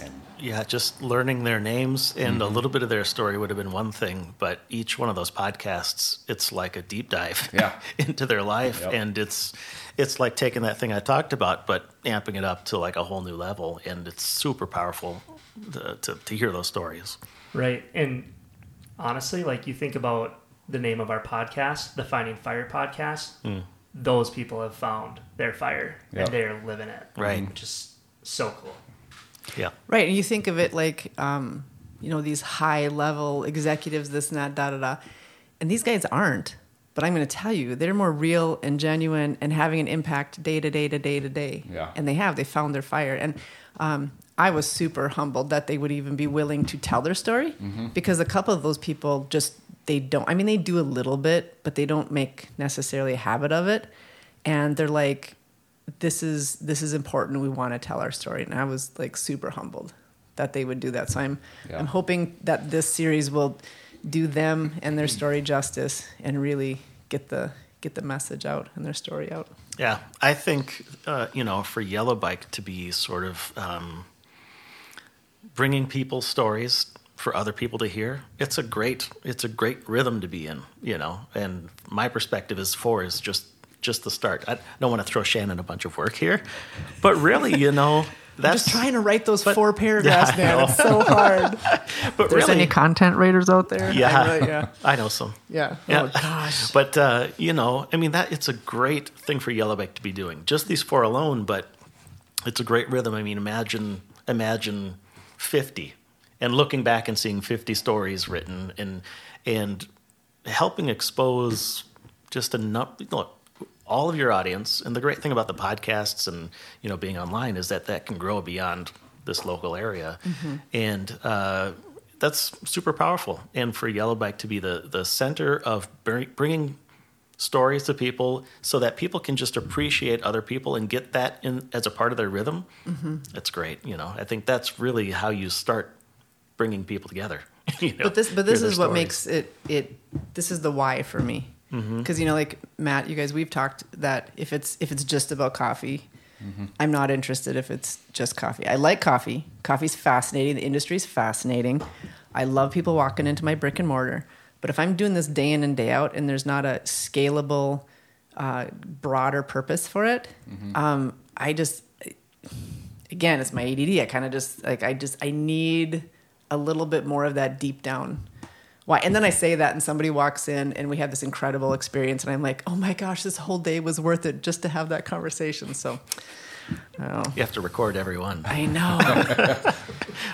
[SPEAKER 5] And
[SPEAKER 1] Yeah, just learning their names and a mm-hmm. little bit of their story would have been one thing, but each one of those podcasts, it's like a deep dive
[SPEAKER 5] Yeah.
[SPEAKER 1] into their life,
[SPEAKER 5] Yep.
[SPEAKER 1] and it's it's like taking that thing I talked about, but amping it up to like a whole new level, and it's super powerful to, to, to hear those stories.
[SPEAKER 2] Right. And honestly, like you think about the name of our podcast, the Finding Fire podcast, hmm. those people have found their fire
[SPEAKER 5] Yeah.
[SPEAKER 2] and they're living it.
[SPEAKER 1] Right.
[SPEAKER 2] Which is so cool.
[SPEAKER 1] Yeah,
[SPEAKER 4] Right, and you think of it like, um, you know, these high level executives, this and that, da da da, and these guys aren't. But I'm going to tell you, they're more real and genuine and having an impact day to day to day to day.
[SPEAKER 5] Yeah.
[SPEAKER 4] And they have. They found their fire. And um, I was super humbled that they would even be willing to tell their story because a couple of those people just, they don't, I mean, they do a little bit, but they don't make necessarily a habit of it. And they're like, this is this is important. We want to tell our story, and I was like super humbled that they would do that. So I'm
[SPEAKER 5] Yeah.
[SPEAKER 4] I'm hoping that this series will do them and their story justice and really get the get the message out and their story out.
[SPEAKER 1] yeah. I think uh, you know for Yellow Bike to be sort of um, bringing people stories for other people to hear it's a great it's a great rhythm to be in you know and my perspective is four is just just the start i don't want to throw shannon a bunch of work here but really you know
[SPEAKER 4] I'm
[SPEAKER 1] that's
[SPEAKER 4] just trying to write those four paragraphs,
[SPEAKER 1] Yeah,
[SPEAKER 4] man. It's so hard.
[SPEAKER 1] but
[SPEAKER 4] There's
[SPEAKER 1] really
[SPEAKER 4] any content raters out there?
[SPEAKER 1] yeah
[SPEAKER 4] I really- yeah,
[SPEAKER 1] i know some
[SPEAKER 4] yeah.
[SPEAKER 1] Yeah.
[SPEAKER 4] Oh gosh.
[SPEAKER 1] But uh, you know, I mean, that it's a great thing for Yellow Bike to be doing. Just these four alone, but it's a great rhythm. I mean, imagine imagine fifty, and looking back and seeing fifty stories written, and and helping expose just a look all of your audience. And the great thing about the podcasts and you know being online is that that can grow beyond this local area, and. Uh, that's super powerful. And for Yellow Bike to be the, the center of bringing stories to people so that people can just appreciate other people and get that in as a part of their rhythm, that's great. You know, I think that's really how you start bringing people together. you know,
[SPEAKER 4] but this but this is what makes it it this is the why for me
[SPEAKER 1] Mm-hmm.
[SPEAKER 4] because you know like matt you guys we've talked that if it's if it's just about coffee i'm not interested if it's just coffee. I like coffee. Coffee's fascinating. The industry's fascinating. I love people walking into my brick and mortar. But if i'm doing this day in and day out and there's not a scalable uh, broader purpose for it um, i just again it's my add i kind of just like i just i need a little bit more of that deep down why and then i say that and somebody walks in and we have this incredible experience and i'm like oh my gosh this whole day was worth it just to have that conversation so oh,
[SPEAKER 1] You have to record everyone.
[SPEAKER 4] i know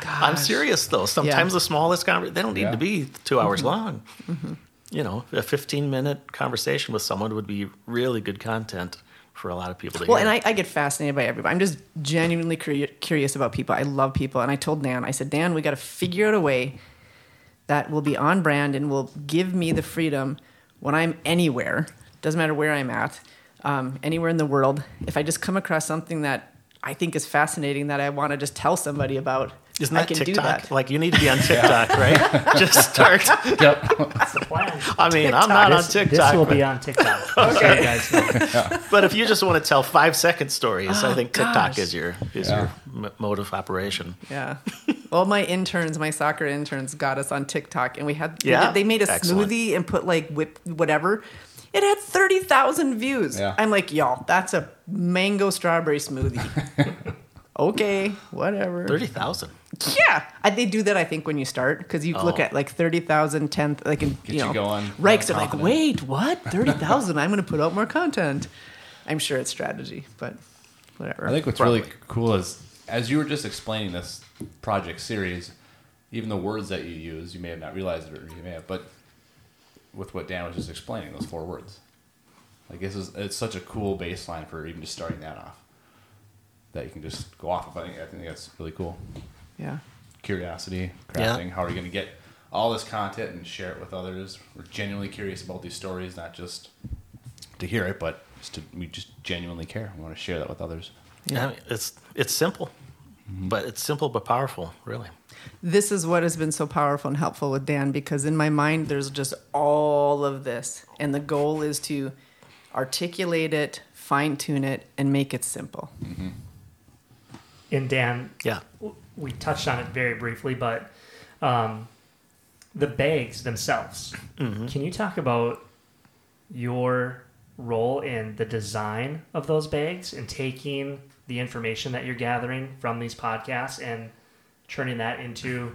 [SPEAKER 1] I'm serious though. Sometimes
[SPEAKER 4] Yeah.
[SPEAKER 1] the smallest conversation they don't need
[SPEAKER 5] Yeah.
[SPEAKER 1] to be two hours
[SPEAKER 4] Mm-hmm.
[SPEAKER 1] long. You know, a 15 minute conversation with someone would be really good content for a lot of people to
[SPEAKER 4] well
[SPEAKER 1] hear.
[SPEAKER 4] and I, I get fascinated by everybody i'm just genuinely curi- curious about people i love people and i told dan i said dan we got to figure out a way that will be on brand and will give me the freedom when i'm anywhere doesn't matter where i'm at um, anywhere in the world if i just come across something that i think is fascinating that i want to just tell somebody about
[SPEAKER 1] Isn't
[SPEAKER 4] i
[SPEAKER 1] that
[SPEAKER 4] can
[SPEAKER 1] TikTok?
[SPEAKER 4] do that
[SPEAKER 1] Like you need to be on TikTok, right? Just start.
[SPEAKER 5] Yep.
[SPEAKER 2] That's the plan.
[SPEAKER 1] I mean, I'm not on TikTok.
[SPEAKER 2] this will
[SPEAKER 1] but-
[SPEAKER 2] be on TikTok. okay. you guys know.
[SPEAKER 1] But if you just want to tell five second stories, I oh, think TikTok
[SPEAKER 4] gosh.
[SPEAKER 1] is your is
[SPEAKER 5] Yeah.
[SPEAKER 1] your m- mode of operation.
[SPEAKER 4] Yeah. Well, my interns, my soccer interns, got us on TikTok, and we had
[SPEAKER 1] Yeah?
[SPEAKER 4] they made a
[SPEAKER 1] Excellent.
[SPEAKER 4] smoothie and put like whip whatever. It had thirty thousand views.
[SPEAKER 5] Yeah.
[SPEAKER 4] I'm like, y'all, that's a mango strawberry smoothie. okay, whatever.
[SPEAKER 1] Thirty thousand.
[SPEAKER 4] Yeah, I, they do that. I think when you start because you look
[SPEAKER 1] Oh.
[SPEAKER 4] at like thirty thousand, ten, like in,
[SPEAKER 5] Get
[SPEAKER 4] you know,
[SPEAKER 5] you going,
[SPEAKER 4] Rikes are like, wait, what? Thirty thousand? I'm going to put out more content. I'm sure it's strategy, but whatever.
[SPEAKER 5] I think what's
[SPEAKER 1] Probably.
[SPEAKER 5] really cool is as you were just explaining this project series, even the words that you use, you may have not realized it, or you may have, but with what Dan was just explaining, those four words, like this is it's such a cool baseline for even just starting that off. That you can just go off of. I think I think that's really cool.
[SPEAKER 4] Yeah.
[SPEAKER 5] Curiosity,
[SPEAKER 1] Yeah.
[SPEAKER 5] crafting. How are you going to get all this content and share it with others? We're genuinely curious about these stories, not just to hear it, but just to we just genuinely care. We want to share that with others.
[SPEAKER 1] Yeah, I mean, it's it's simple, mm-hmm. but it's simple but powerful, really.
[SPEAKER 4] this is what has been so powerful and helpful with Dan because in my mind there's just all of this and the goal is to articulate it, fine tune it and make it simple. Mm-hmm.
[SPEAKER 2] And Dan,
[SPEAKER 1] Yeah.
[SPEAKER 2] W- we touched on it very briefly, but um, the bags themselves.
[SPEAKER 1] Mm-hmm.
[SPEAKER 2] Can you talk about your role in the design of those bags and taking the information that you're gathering from these podcasts and turning that into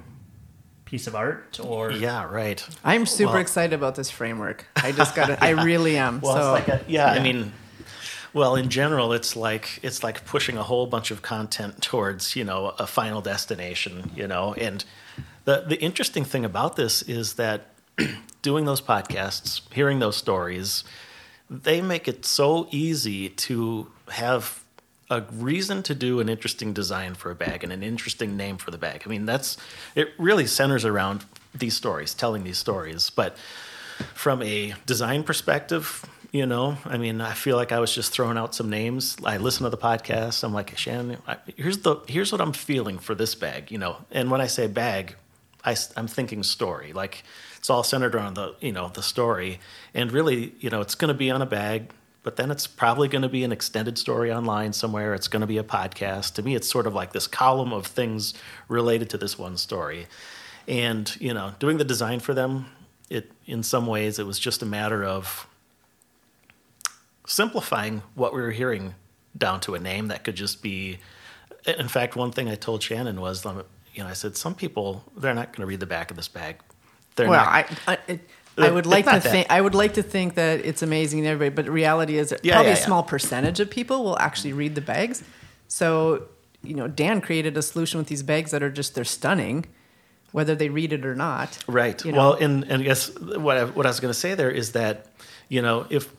[SPEAKER 2] piece of art or
[SPEAKER 1] Yeah, right.
[SPEAKER 4] I'm super
[SPEAKER 1] Well-
[SPEAKER 4] excited about this framework. I just got it. I really am.
[SPEAKER 1] Well,
[SPEAKER 4] so
[SPEAKER 1] it's like a, yeah, I mean, well, in general, it's like it's like pushing a whole bunch of content towards you know a final destination, you know. And the the interesting thing about this is that doing those podcasts, hearing those stories, they make it so easy to have a reason to do an interesting design for a bag and an interesting name for the bag. I mean, that's it really centers around these stories, telling these stories, but from a design perspective, you know, I mean, I feel like I was just throwing out some names. I listen to the podcast. I'm like, Shannon, here's the here's what I'm feeling for this bag, you know. And when I say bag, I I, am thinking story. Like it's all centered around the you know the story, and really, you know, it's going to be on a bag. But then it's probably going to be an extended story online somewhere. It's going to be a podcast. To me, it's sort of like this column of things related to this one story. And, you know, doing the design for them, it in some ways it was just a matter of simplifying what we were hearing down to a name that could just be in fact one thing i told shannon was um, you know i said some people they're not going to read the back of this bag they're
[SPEAKER 4] well,
[SPEAKER 1] not,
[SPEAKER 4] I, I, it, I would like to think I would like to think that it's amazing to everybody, but the reality is that
[SPEAKER 1] Yeah,
[SPEAKER 4] probably
[SPEAKER 1] yeah,
[SPEAKER 4] a
[SPEAKER 1] yeah.
[SPEAKER 4] small percentage of people will actually read the bags. So, you know, Dan created a solution with these bags that are just they're stunning, whether they read it or not.
[SPEAKER 1] Right.
[SPEAKER 4] you know?
[SPEAKER 1] Well, and, and I guess what I, what I was going to say there is that, you know, if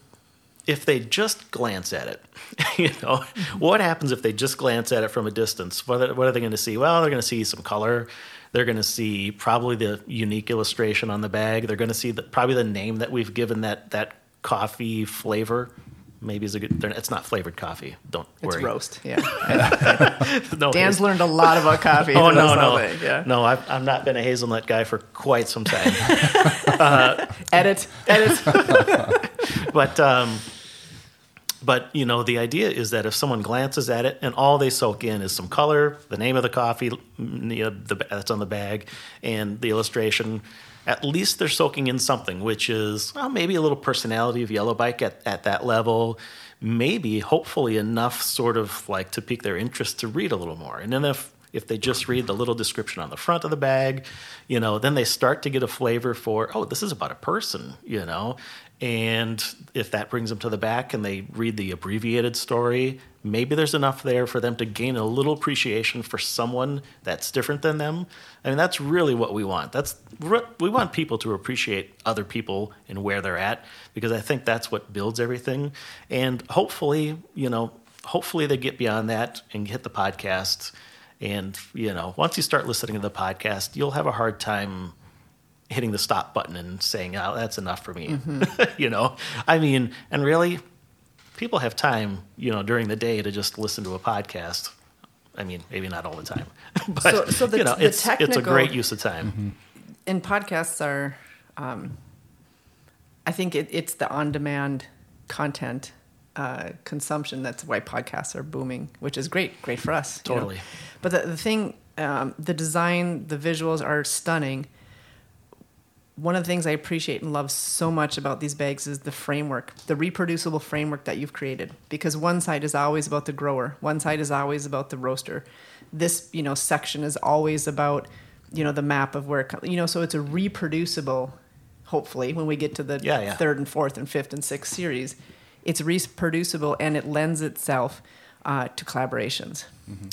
[SPEAKER 1] if they just glance at it, you know, what happens if they just glance at it from a distance? What are, what are they going to see? Well, they're going to see some color. They're going to see probably the unique illustration on the bag. They're going to see the, probably the name that we've given that that coffee flavor, maybe is a good. It's not flavored coffee. Don't
[SPEAKER 4] It's
[SPEAKER 1] worry.
[SPEAKER 4] It's roast. Yeah.
[SPEAKER 1] No,
[SPEAKER 4] Dan's
[SPEAKER 1] it's-
[SPEAKER 4] learned a lot about coffee.
[SPEAKER 1] Oh no no
[SPEAKER 4] thing, Yeah.
[SPEAKER 1] no! I've, I've not been a hazelnut guy for quite some time.
[SPEAKER 4] Edit. Edit.
[SPEAKER 1] but um, but you know the idea is that if someone glances at it and all they soak in is some color, the name of the coffee mm, you know, the, that's on the bag, and the illustration, at least they're soaking in something, which is well, maybe a little personality of Yellow Bike at, at that level, maybe hopefully enough sort of like to pique their interest to read a little more, and then if if they just read the little description on the front of the bag, you know, then they start to get a flavor for, oh, this is about a person, you know. And if that brings them to the back and they read the abbreviated story, maybe there's enough there for them to gain a little appreciation for someone that's different than them. I mean, that's really what we want. That's we want people to appreciate other people and where they're at because I think that's what builds everything. And hopefully, you know, hopefully they get beyond that and hit the podcast and, you know, once you start listening to the podcast, you'll have a hard time hitting the stop button and saying, oh, that's enough for me. you know, I mean, and really, people have time, you know, during the day to just listen to a podcast. I mean, maybe not all the time, but
[SPEAKER 4] So- so the-
[SPEAKER 1] you know,
[SPEAKER 4] the
[SPEAKER 1] it's it's a great use of time.
[SPEAKER 4] and podcasts are um, i think it, it's the on-demand content uh, consumption that's why podcasts are booming which is great great for us you know.
[SPEAKER 1] Totally.
[SPEAKER 4] but the, the thing um, the design the visuals are stunning one of the things i appreciate and love so much about these bags is the framework the reproducible framework that you've created. Because one side is always about the grower one side is always about the roaster. This you know section is always about you know the map of where it you know so it's a reproducible hopefully when we get to the
[SPEAKER 1] Yeah, yeah.
[SPEAKER 4] third and fourth and fifth and sixth series. It's reproducible and it lends itself uh, to collaborations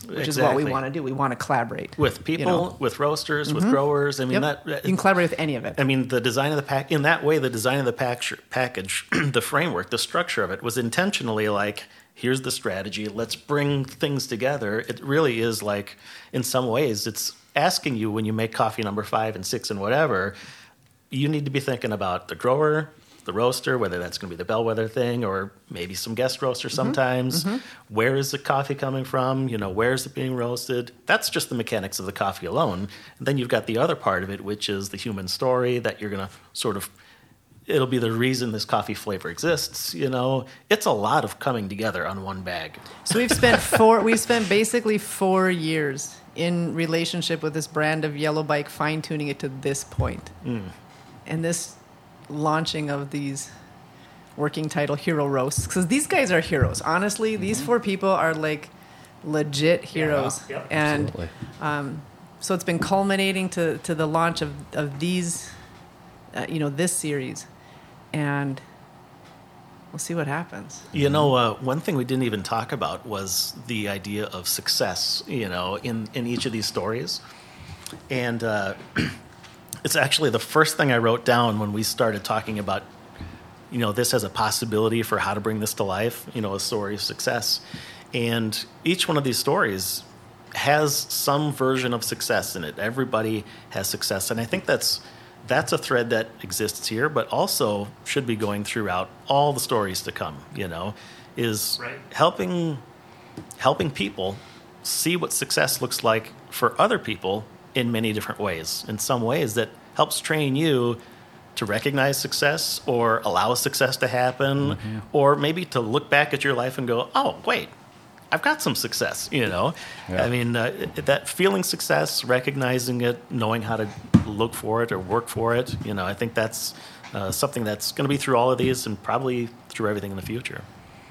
[SPEAKER 4] which is what we want to do we want to collaborate
[SPEAKER 1] With people,
[SPEAKER 4] you know?
[SPEAKER 1] with roasters, with growers. I mean,
[SPEAKER 4] Yep.
[SPEAKER 1] that
[SPEAKER 4] you can collaborate with any of it
[SPEAKER 1] I mean, the design of the pack in that way, the design of the pack- package, the framework, the structure of it was intentionally like, here's the strategy. Let's bring things together. It really is like, in some ways, it's asking you when you make coffee number five and six and whatever, you need to be thinking about the grower, the roaster, whether that's going to be the bellwether thing or maybe some guest roaster mm-hmm. sometimes. Mm-hmm. Where is the coffee coming from? You know, where is it being roasted? That's just the mechanics of the coffee alone. And then you've got the other part of it, which is the human story that you're going to sort of. It'll be the reason this coffee flavor exists. You know, it's a lot of coming together on one bag.
[SPEAKER 4] So we've spent four. We've spent basically four years in relationship with this brand of Yellow Bike, fine tuning it to this point, mm. and this launching of these working title hero roasts because these guys are heroes. Honestly, these four people are like legit heroes,
[SPEAKER 2] Yep.
[SPEAKER 4] and
[SPEAKER 5] Absolutely.
[SPEAKER 4] so it's been culminating to to the launch of of these, uh, you know, this series, and we'll see what happens.
[SPEAKER 1] You know, uh, one thing we didn't even talk about was the idea of success. You know, in in each of these stories, and uh, it's actually the first thing I wrote down when we started talking about, you know, this as a possibility for how to bring this to life. You know, a story of success, and each one of these stories has some version of success in it. Everybody has success, and I think that's that's a thread that exists here, but also should be going throughout all the stories to come. You know, is
[SPEAKER 2] Right.
[SPEAKER 1] helping helping people see what success looks like for other people in many different ways. In some ways, that helps train you to recognize success or allow success to happen, or maybe to look back at your life and go, "Oh, wait." I've got some success, you know.
[SPEAKER 5] Yeah.
[SPEAKER 1] I mean, uh, that feeling success, recognizing it, knowing how to look for it or work for it, you know, I think that's uh, something that's going to be through all of these and probably through everything in the future.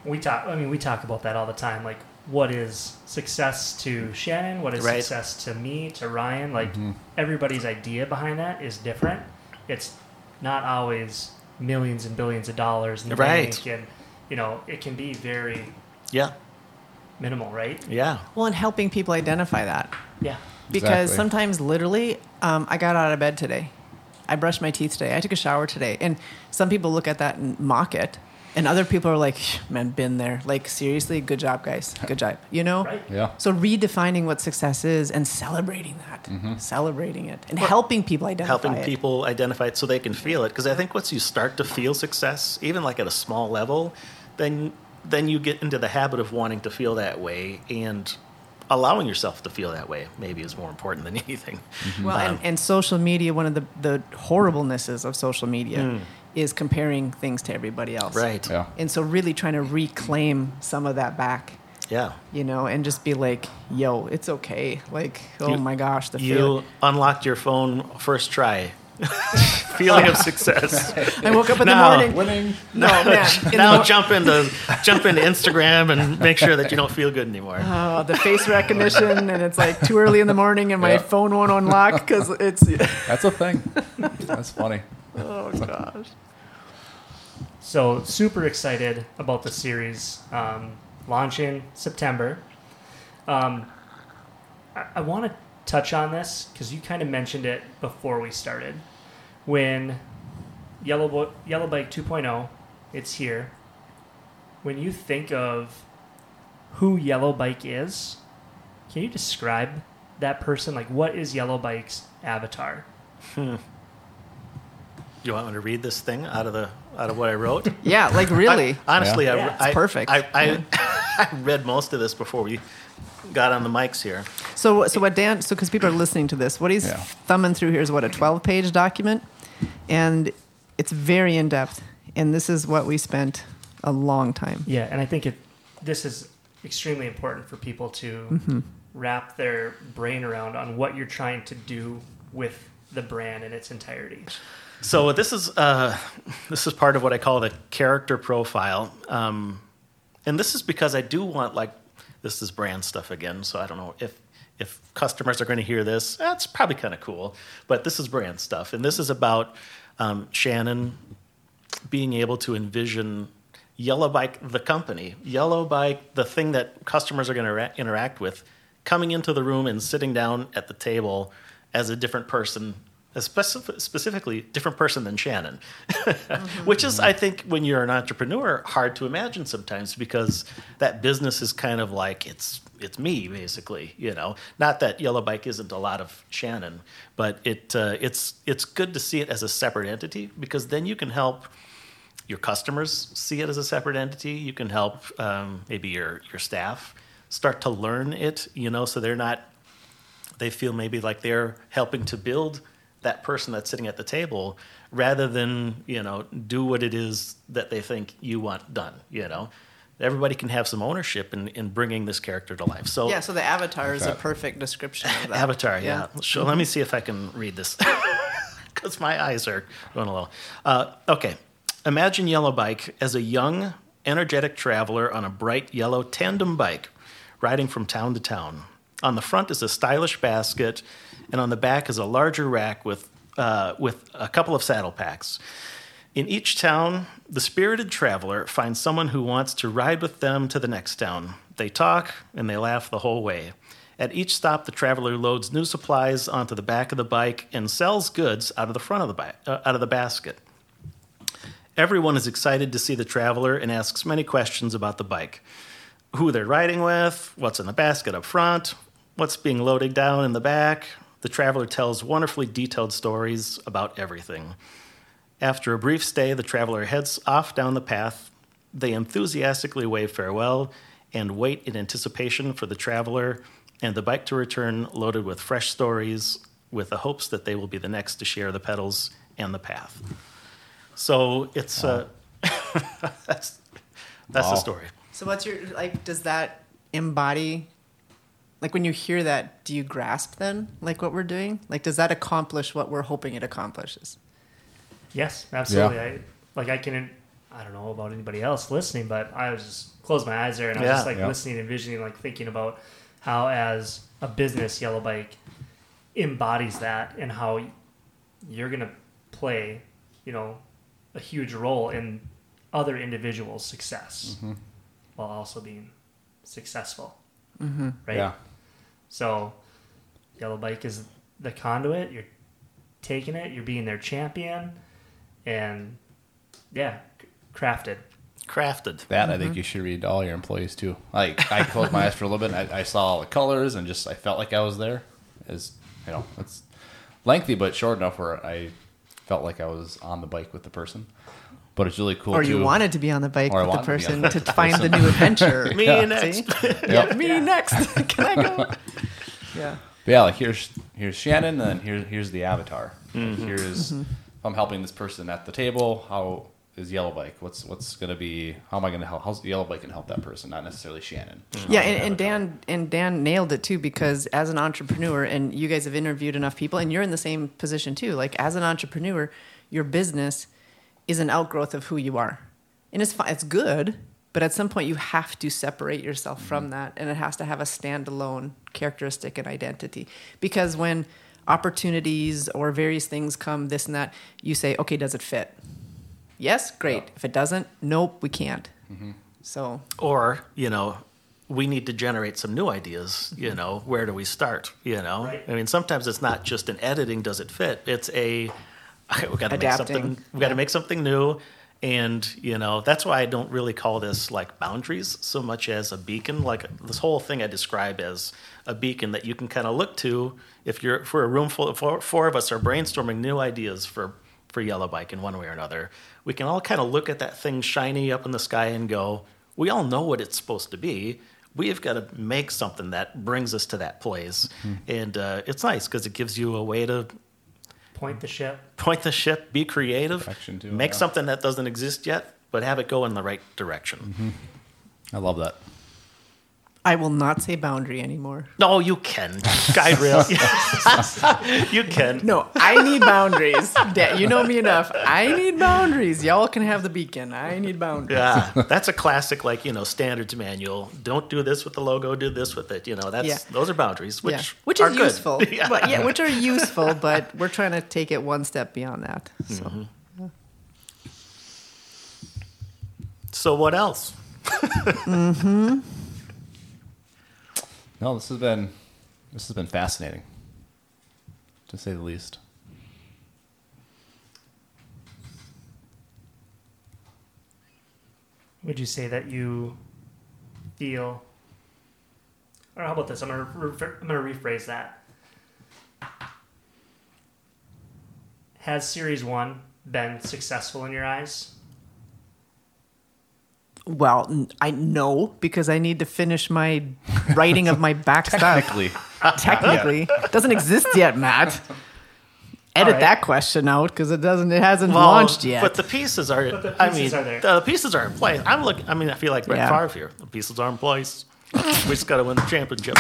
[SPEAKER 2] We talk. I mean, we talk about that all the time. Like, what is success to Shannon? What is
[SPEAKER 1] Right.
[SPEAKER 2] success to me? To Ryan? Like, everybody's idea behind that is different. It's not always millions and billions of dollars in the
[SPEAKER 1] Right.
[SPEAKER 2] bank, and you know, it can be very
[SPEAKER 1] Yeah,
[SPEAKER 2] minimal, right?
[SPEAKER 1] yeah.
[SPEAKER 4] Well, and helping people identify that.
[SPEAKER 2] Yeah.
[SPEAKER 4] because
[SPEAKER 5] Exactly.
[SPEAKER 4] sometimes literally um, i got out of bed today i brushed my teeth today i took a shower today and some people look at that and mock it and other people are like man been there like seriously good job guys good job you know
[SPEAKER 2] Right.
[SPEAKER 5] Yeah.
[SPEAKER 4] so redefining what success is and celebrating that mm-hmm. celebrating it and helping people identify
[SPEAKER 1] helping
[SPEAKER 4] it.
[SPEAKER 1] people identify it so they can feel it. Because I think once you start to feel success, even like at a small level, then then you get into the habit of wanting to feel that way and allowing yourself to feel that way maybe is more important than anything.
[SPEAKER 4] Well, and, um, and social media, one of the, the horriblenesses of social media hmm. Is comparing things to everybody else.
[SPEAKER 1] Right.
[SPEAKER 5] Yeah.
[SPEAKER 4] And so, really trying to reclaim some of that back,
[SPEAKER 1] Yeah.
[SPEAKER 4] you know, and just be like, yo, it's okay. Like, oh
[SPEAKER 1] You-
[SPEAKER 4] my gosh, the
[SPEAKER 1] You
[SPEAKER 4] feel.
[SPEAKER 1] unlocked your phone first try. Feeling of success.
[SPEAKER 4] I woke up in the morning.
[SPEAKER 5] Winning.
[SPEAKER 4] No, man. in
[SPEAKER 1] now
[SPEAKER 4] the mor-
[SPEAKER 1] jump into jump into Instagram and make sure that you don't feel good anymore.
[SPEAKER 4] Oh, the face recognition, and it's like too early in the morning, and my
[SPEAKER 5] Yeah.
[SPEAKER 4] phone won't unlock because it's.
[SPEAKER 5] That's a thing. That's funny.
[SPEAKER 4] Oh gosh.
[SPEAKER 2] So super excited about the series um, launching September. Um, I, I want to touch on this because you kind of mentioned it before we started. When Yellow Bo- Yellow Bike 2.0, it's here. When you think of who Yellow Bike is, can you describe that person? Like, what is Yellow Bike's avatar?
[SPEAKER 1] You want me to read this thing out of the out of what I wrote?
[SPEAKER 4] Yeah, like really.
[SPEAKER 1] I, honestly, I,
[SPEAKER 2] Yeah, it's
[SPEAKER 1] I,
[SPEAKER 4] perfect.
[SPEAKER 1] I, I, I read most of this before we got on the mics here.
[SPEAKER 4] So, so what Dan? So, because people are listening to this, what he's
[SPEAKER 5] Yeah.
[SPEAKER 4] thumbing through here is what a twelve-page document, and it's very in depth. And this is what we spent a long time.
[SPEAKER 2] Yeah, and I think it this is extremely important for people to
[SPEAKER 4] Mm-hmm.
[SPEAKER 2] wrap their brain around on what you're trying to do with the brand in its entirety.
[SPEAKER 1] So this is uh, this is part of what I call the character profile, um, and this is because I do want like this is brand stuff again. So I don't know if if customers are going to hear this. That's probably kind of cool, but this is brand stuff, and this is about um, Shannon being able to envision Yellow Bike, the company, Yellow Bike, the thing that customers are going to interact with, coming into the room and sitting down at the table as a different person, specif- specifically different person than Shannon, which is, I think, when you're an entrepreneur, hard to imagine sometimes because that business is kind of like it's it's me basically, you know. Not that Yellow Bike isn't a lot of Shannon, but it uh, it's it's good to see it as a separate entity because then you can help your customers see it as a separate entity. You can help um, maybe your your staff start to learn it, you know, so they're not they feel maybe like they're helping to build that person that's sitting at the table rather than you know do what it is that they think you want done you know everybody can have some ownership in, in bringing this character to life so
[SPEAKER 4] Yeah, so the avatar is a perfect description of that.
[SPEAKER 1] Avatar, yeah. Sure, let me see if I can read this because my eyes are going a little. Uh, okay. Imagine Yellow Bike as a young, energetic traveler on a bright yellow tandem bike riding from town to town. On the front is a stylish basket, and on the back is a larger rack with, uh, with a couple of saddle packs. In each town, the spirited traveler finds someone who wants to ride with them to the next town. They talk and they laugh the whole way. At each stop, the traveler loads new supplies onto the back of the bike and sells goods out of the front of the ba- uh, out of the basket. Everyone is excited to see the traveler and asks many questions about the bike. Who they're riding with, what's in the basket up front, what's being loaded down in the back. The traveler tells wonderfully detailed stories about everything. After a brief stay, the traveler heads off down the path. They enthusiastically wave farewell and wait in anticipation for the traveler and the bike to return loaded with fresh stories with the hopes that they will be the next to share the pedals and the path. So it's uh, that's that's the story.
[SPEAKER 4] So, what's your like? Does that embody? Like when you hear that, do you grasp then like what we're doing? Like, does that accomplish what we're hoping it accomplishes?
[SPEAKER 2] Yes, absolutely. I, like I can, I don't know about anybody else listening, but I was just closed my eyes there and I was
[SPEAKER 1] Yeah.
[SPEAKER 2] just like
[SPEAKER 5] Yeah.
[SPEAKER 2] listening, envisioning, like thinking about how as a business, Yellow Bike embodies that and how you're gonna play, you know, a huge role in other individuals' success while also being successful. Mm-hmm. Right.
[SPEAKER 5] Yeah.
[SPEAKER 2] So, Yellow Bike is the conduit. You're taking it. You're being their champion, and yeah, crafted.
[SPEAKER 1] Crafted.
[SPEAKER 5] That I think mm-hmm. you should read to all your employees too. Like I closed my eyes for a little bit. And I, I saw all the colors and just I felt like I was there. Is you know it's lengthy but short enough where I felt like I was on the bike with the person. but it's really cool.
[SPEAKER 4] or
[SPEAKER 5] too.
[SPEAKER 4] you wanted to be on the bike
[SPEAKER 5] Or
[SPEAKER 4] with the
[SPEAKER 5] wanted to
[SPEAKER 4] person
[SPEAKER 5] the
[SPEAKER 4] to find the new adventure.
[SPEAKER 1] Me
[SPEAKER 4] Yeah,
[SPEAKER 1] next.
[SPEAKER 4] see? Yeah, me next. Can I go? Yeah.
[SPEAKER 5] But yeah, like here's here's Shannon, and then here's here's the avatar. Like,
[SPEAKER 1] Mm-hmm.
[SPEAKER 5] here's mm-hmm. if I'm helping this person at the table. How is Yellow Bike? What's what's gonna be? How am I gonna help? How's Yellow Bike gonna help that person? Not necessarily Shannon. Mm-hmm.
[SPEAKER 4] Yeah, and, and Dan and Dan nailed it too because as an entrepreneur, and you guys have interviewed enough people, and you're in the same position too. Like as an entrepreneur, your business is an outgrowth of who you are, and it's fine. It's good, but at some point you have to separate yourself from mm-hmm. that, and it has to have a standalone characteristic and identity. Because when opportunities or various things come, this and that, you say, okay, does it fit? Yes, great. If it doesn't, nope, we can't. Mm-hmm. So
[SPEAKER 1] Or, you know, we need to generate some new ideas, you mm-hmm. know, where do we start, you know?
[SPEAKER 2] Right.
[SPEAKER 1] I mean, sometimes it's not just an editing does it fit? It's a we got to make something we got to
[SPEAKER 4] Yeah.
[SPEAKER 1] make something new and, you know, that's why I don't really call this like boundaries so much as a beacon. Like this whole thing I describe as a beacon that you can kind of look to if you're if we're a room full of four, four of us are brainstorming new ideas for for Yellow Bike in one way or another. We can all kind of look at that thing shiny up in the sky and go, we all know what it's supposed to be. We've got to make something that brings us to that place. And uh, it's nice because it gives you a way to
[SPEAKER 2] Point the ship.
[SPEAKER 1] point the ship, be creative,
[SPEAKER 5] Direction too,
[SPEAKER 1] make
[SPEAKER 5] yeah.
[SPEAKER 1] something that doesn't exist yet, but have it go in the right direction.
[SPEAKER 5] I love that.
[SPEAKER 4] I will not say boundary anymore.
[SPEAKER 1] No, you can. Guide rail. you can.
[SPEAKER 4] No, I need boundaries. Da- you know me enough. I need boundaries. Y'all can have the beacon. I need boundaries.
[SPEAKER 1] Yeah, that's a classic, like you know, standards manual. Don't do this with the logo. Do this with it. You know, that's
[SPEAKER 4] Yeah.
[SPEAKER 1] those are boundaries, which
[SPEAKER 4] yeah. which
[SPEAKER 1] are
[SPEAKER 4] is
[SPEAKER 1] good.
[SPEAKER 4] useful.
[SPEAKER 1] yeah.
[SPEAKER 4] But yeah, which are useful, but we're trying to take it one step beyond that. So
[SPEAKER 1] Mm-hmm. So what else?
[SPEAKER 5] No, this has been this has been fascinating, to say the least.
[SPEAKER 2] Would you say that you feel? Or how about this? I'm gonna re- I'm gonna rephrase that. Has Series One been successful in your eyes?
[SPEAKER 4] well, I know because I need to finish my writing of my back stuff.
[SPEAKER 5] Technically,
[SPEAKER 4] Technically, doesn't exist yet, Matt. Edit
[SPEAKER 2] right.
[SPEAKER 4] that question out because it doesn't. It hasn't
[SPEAKER 1] Well,
[SPEAKER 4] launched yet.
[SPEAKER 1] But the pieces are.
[SPEAKER 2] But the
[SPEAKER 1] I mean,
[SPEAKER 2] are there.
[SPEAKER 1] the pieces are in place. I'm looking. I mean, I feel like Brett
[SPEAKER 4] Yeah.
[SPEAKER 1] Favre here. The pieces are in place. we just got to win the championship.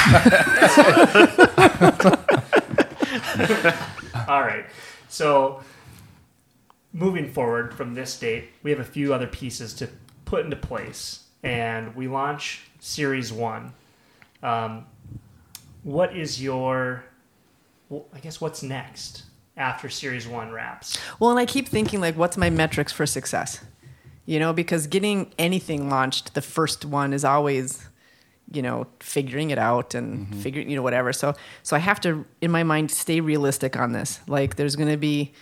[SPEAKER 2] All right. So, moving forward from this date, we have a few other pieces to put into place, and we launch Series One. Um, what is your? Well, I guess what's next after Series One wraps?
[SPEAKER 4] Well, and I keep thinking like, what's my metrics for success? You know, because getting anything launched, the first one is always, you know, figuring it out and figuring, you know, whatever. So, so I have to, in my mind, stay realistic on this. Like, there's going to be,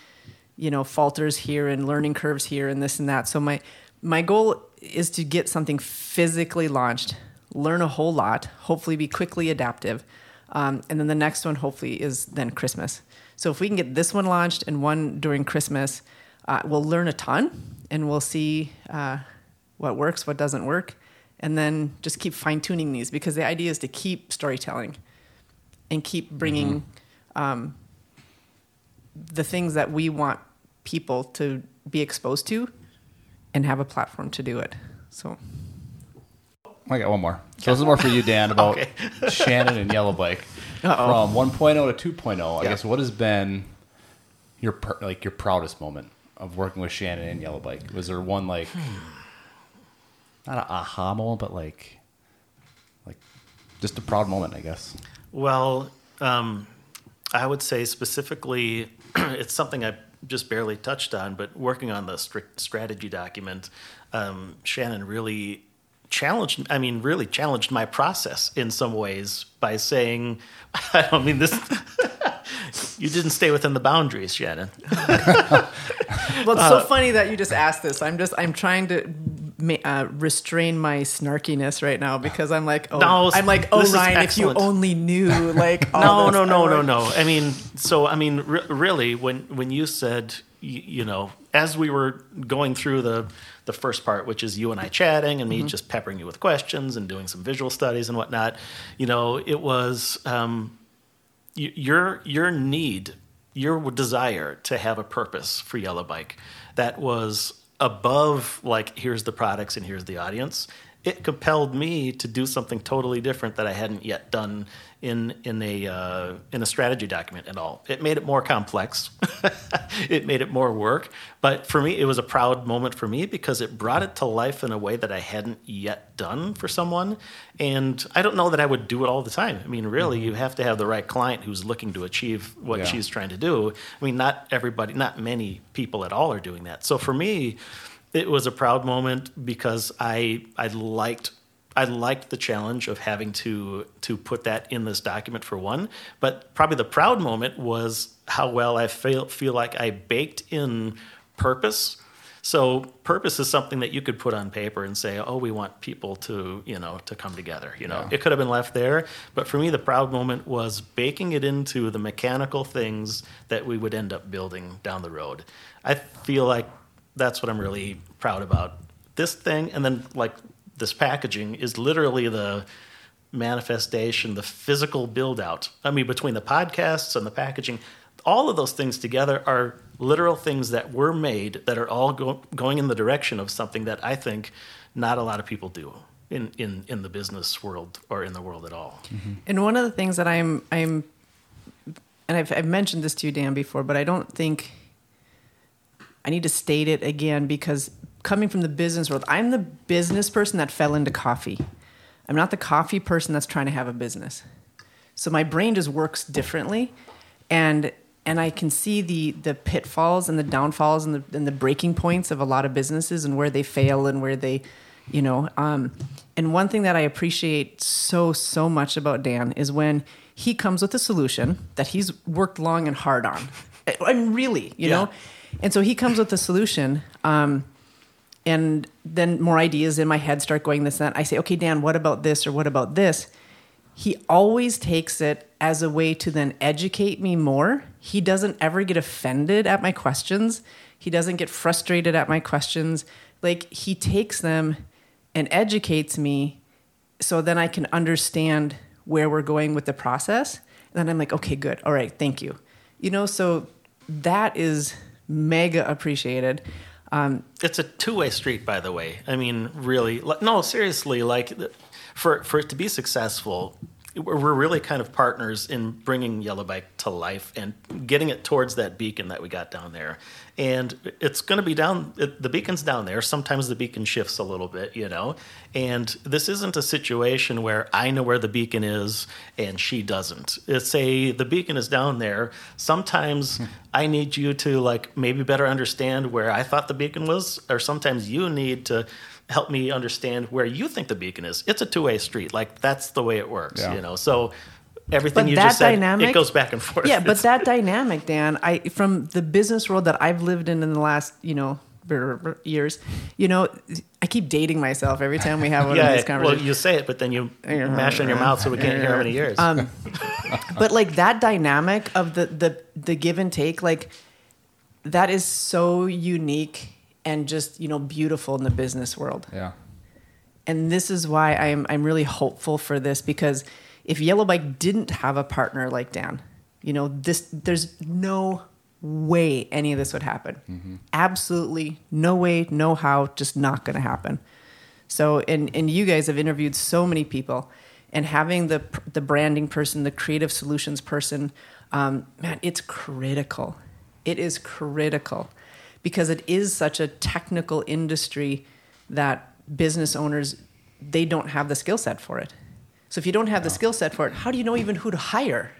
[SPEAKER 4] you know, falters here and learning curves here and this and that. So my my goal is to get something physically launched, learn a whole lot, hopefully be quickly adaptive, um, and then the next one hopefully is then Christmas. So if we can get this one launched and one during Christmas, uh, we'll learn a ton and we'll see uh, what works, what doesn't work, and then just keep fine tuning these because the idea is to keep storytelling and keep bringing um, the things that we want people to be exposed to and have a platform to do it. So
[SPEAKER 5] I got one more. So this is more for you, Dan, about
[SPEAKER 1] Okay.
[SPEAKER 5] Shannon and Yellow Bike.
[SPEAKER 4] Uh-oh.
[SPEAKER 5] From 1.0 to 2.0, I
[SPEAKER 1] Yeah.
[SPEAKER 5] guess what has been your per- like your proudest moment of working with Shannon and Yellow Bike? Was there one like not an aha moment, but like like just a proud moment, I guess.
[SPEAKER 1] Well, um, I would say specifically, it's something I just barely touched on, but working on the strict strategy document, um, Shannon really challenged. I mean, really challenged my process in some ways by saying, "I don't mean this." you didn't stay within the boundaries, Shannon.
[SPEAKER 4] Well, it's so funny that you just asked this. I'm just I'm trying to uh, restrain my snarkiness right now because I'm like, oh,
[SPEAKER 1] No,
[SPEAKER 4] I'm like, oh, Ryan, if you only knew, like,
[SPEAKER 1] no, no, no, no, no. I mean, so I mean, re- really, when when you said, you, you know, as we were going through the the first part, which is you and I chatting and me
[SPEAKER 4] Mm-hmm.
[SPEAKER 1] just peppering you with questions and doing some visual studies and whatnot, you know, it was um, y- your your need, your desire to have a purpose for Yellow Bike that was above like here's the products and here's the audience. It compelled me to do something totally different that I hadn't yet done in in a uh, in a strategy document at all. It made it more complex. it made it more work, but for me, it was a proud moment for me because it brought it to life in a way that I hadn't yet done for someone. And I don't know that I would do it all the time. I mean, really, you have to have the right client who's looking to achieve what
[SPEAKER 5] Yeah.
[SPEAKER 1] she's trying to do. I mean, not everybody, not many people at all are doing that. So for me, it was a proud moment because I I liked I liked the challenge of having to to put that in this document for one, but probably the proud moment was how well I feel feel like I baked in purpose. So purpose is something that you could put on paper and say, "Oh, we want people to, you know, to come together." You know,
[SPEAKER 5] Yeah.
[SPEAKER 1] it could have been left there, but for me, the proud moment was baking it into the mechanical things that we would end up building down the road. I feel like that's what I'm really proud about. This thing, and then like this packaging is literally the manifestation, the physical build out. I mean, between the podcasts and the packaging, all of those things together are literal things that were made that are all go- going in the direction of something that I think not a lot of people do in, in, in the business world or in the world at all. Mm-hmm.
[SPEAKER 4] And one of the things that I'm I'm and I've, I've mentioned this to you, Dan, before, but I don't think I need to state it again because coming from the business world, I'm the business person that fell into coffee. I'm not the coffee person that's trying to have a business. So my brain just works differently, and and I can see the the pitfalls and the downfalls and the and the breaking points of a lot of businesses and where they fail and where they, you know. Um, and one thing that I appreciate so so much about Dan is when he comes with a solution that he's worked long and hard on. I mean, really, you
[SPEAKER 1] Yeah.
[SPEAKER 4] know. And so he comes with a solution. Um, and then more ideas in my head start going this and that. I say, okay, Dan, what about this or what about this? He always takes it as a way to then educate me more. He doesn't ever get offended at my questions. He doesn't get frustrated at my questions. Like he takes them and educates me so then I can understand where we're going with the process. And then I'm like, okay, good. All right, thank you. You know, so that is mega appreciated. Um,
[SPEAKER 1] it's a two-way street by the way. I mean really no seriously like for for it to be successful we're really kind of partners in bringing yellow bike to life and getting it towards that beacon that we got down there. And it's going to be down it, the beacon's down there. Sometimes the beacon shifts a little bit you know? And this isn't a situation where i know where the beacon is and she doesn't. It's a the beacon is down there. Sometimes hmm. i need you to like maybe better understand where i thought the beacon was or sometimes you need to help me understand where you think the beacon is. It's a two-way street. Like that's the way it works
[SPEAKER 5] Yeah.
[SPEAKER 1] you know? So everything
[SPEAKER 4] But
[SPEAKER 1] you
[SPEAKER 4] that
[SPEAKER 1] just said
[SPEAKER 4] dynamic-
[SPEAKER 1] it goes back and forth.
[SPEAKER 4] Yeah, but that dynamic, Dan, I from the business world that I've lived in in the last, you know, brr, brr, years, you know, I keep dating myself every time we have one yeah, of
[SPEAKER 1] yeah,
[SPEAKER 4] these
[SPEAKER 1] well, you say it, but then you mash in your mouth so we can't hear how many years.
[SPEAKER 4] Um, but like that dynamic of the the the give and take, like that is so unique and just you know beautiful in the business world.
[SPEAKER 5] Yeah.
[SPEAKER 4] and this is why I'm I'm really hopeful for this because if Yellow Bike didn't have a partner like Dan, you know, this there's no way any of this would happen. Absolutely no way, no how, just not going to happen. So and and you guys have interviewed so many people and having the the branding person, the creative solutions person, um, man, it's critical. It is critical because it is such a technical industry that business owners they don't have the skill set for it. So if you don't have the skill set for it, how do you know even who to hire?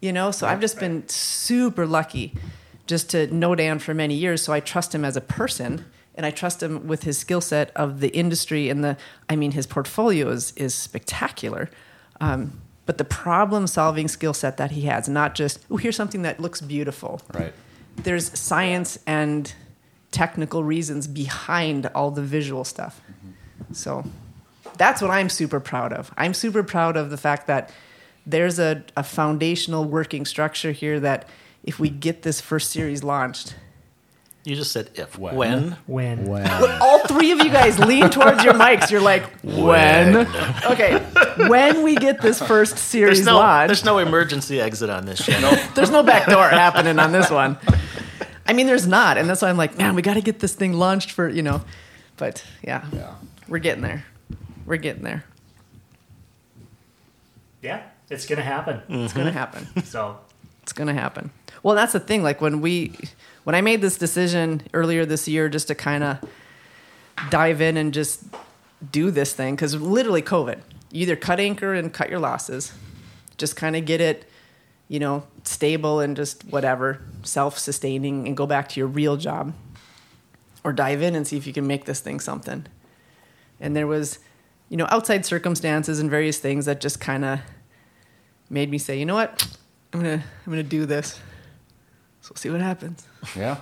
[SPEAKER 4] You know, so I've just been super lucky just to know Dan for many years. So I trust him as a person and I trust him with his skill set of the industry and the, I mean, his portfolio is, is spectacular. Um, but the problem solving skill set that he has, not just, oh, here's something that looks beautiful.
[SPEAKER 5] Right.
[SPEAKER 4] There's science and technical reasons behind all the visual stuff. So that's what I'm super proud of. I'm super proud of the fact that there's a, a foundational working structure here that if we get this first series launched,
[SPEAKER 1] You just said if.
[SPEAKER 5] When.
[SPEAKER 1] When?
[SPEAKER 2] When?
[SPEAKER 5] When?
[SPEAKER 4] All three of you guys lean towards your mics. You're like, when? Okay, when we get this first series
[SPEAKER 1] There's no,
[SPEAKER 4] launched,
[SPEAKER 1] there's no emergency exit on this channel.
[SPEAKER 4] there's no back door happening on this one. I mean, there's not, and that's why I'm like, man, we got to get this thing launched for you know. But yeah,
[SPEAKER 5] Yeah.
[SPEAKER 4] we're getting there. We're getting there.
[SPEAKER 2] Yeah, it's gonna happen.
[SPEAKER 4] It's gonna mm-hmm. happen.
[SPEAKER 2] So
[SPEAKER 4] It's gonna happen. Well, that's the thing. Like when we, when I made this decision earlier this year, just to kind of dive in and just do this thing, because literally COVID, you either cut anchor and cut your losses, just kind of get it, you know, stable and just whatever, self-sustaining, and go back to your real job, or dive in and see if you can make this thing something. And there was, you know, outside circumstances and various things that just kind of made me say, you know what, I'm gonna I'm gonna do this. So we'll see what happens.
[SPEAKER 5] Yeah.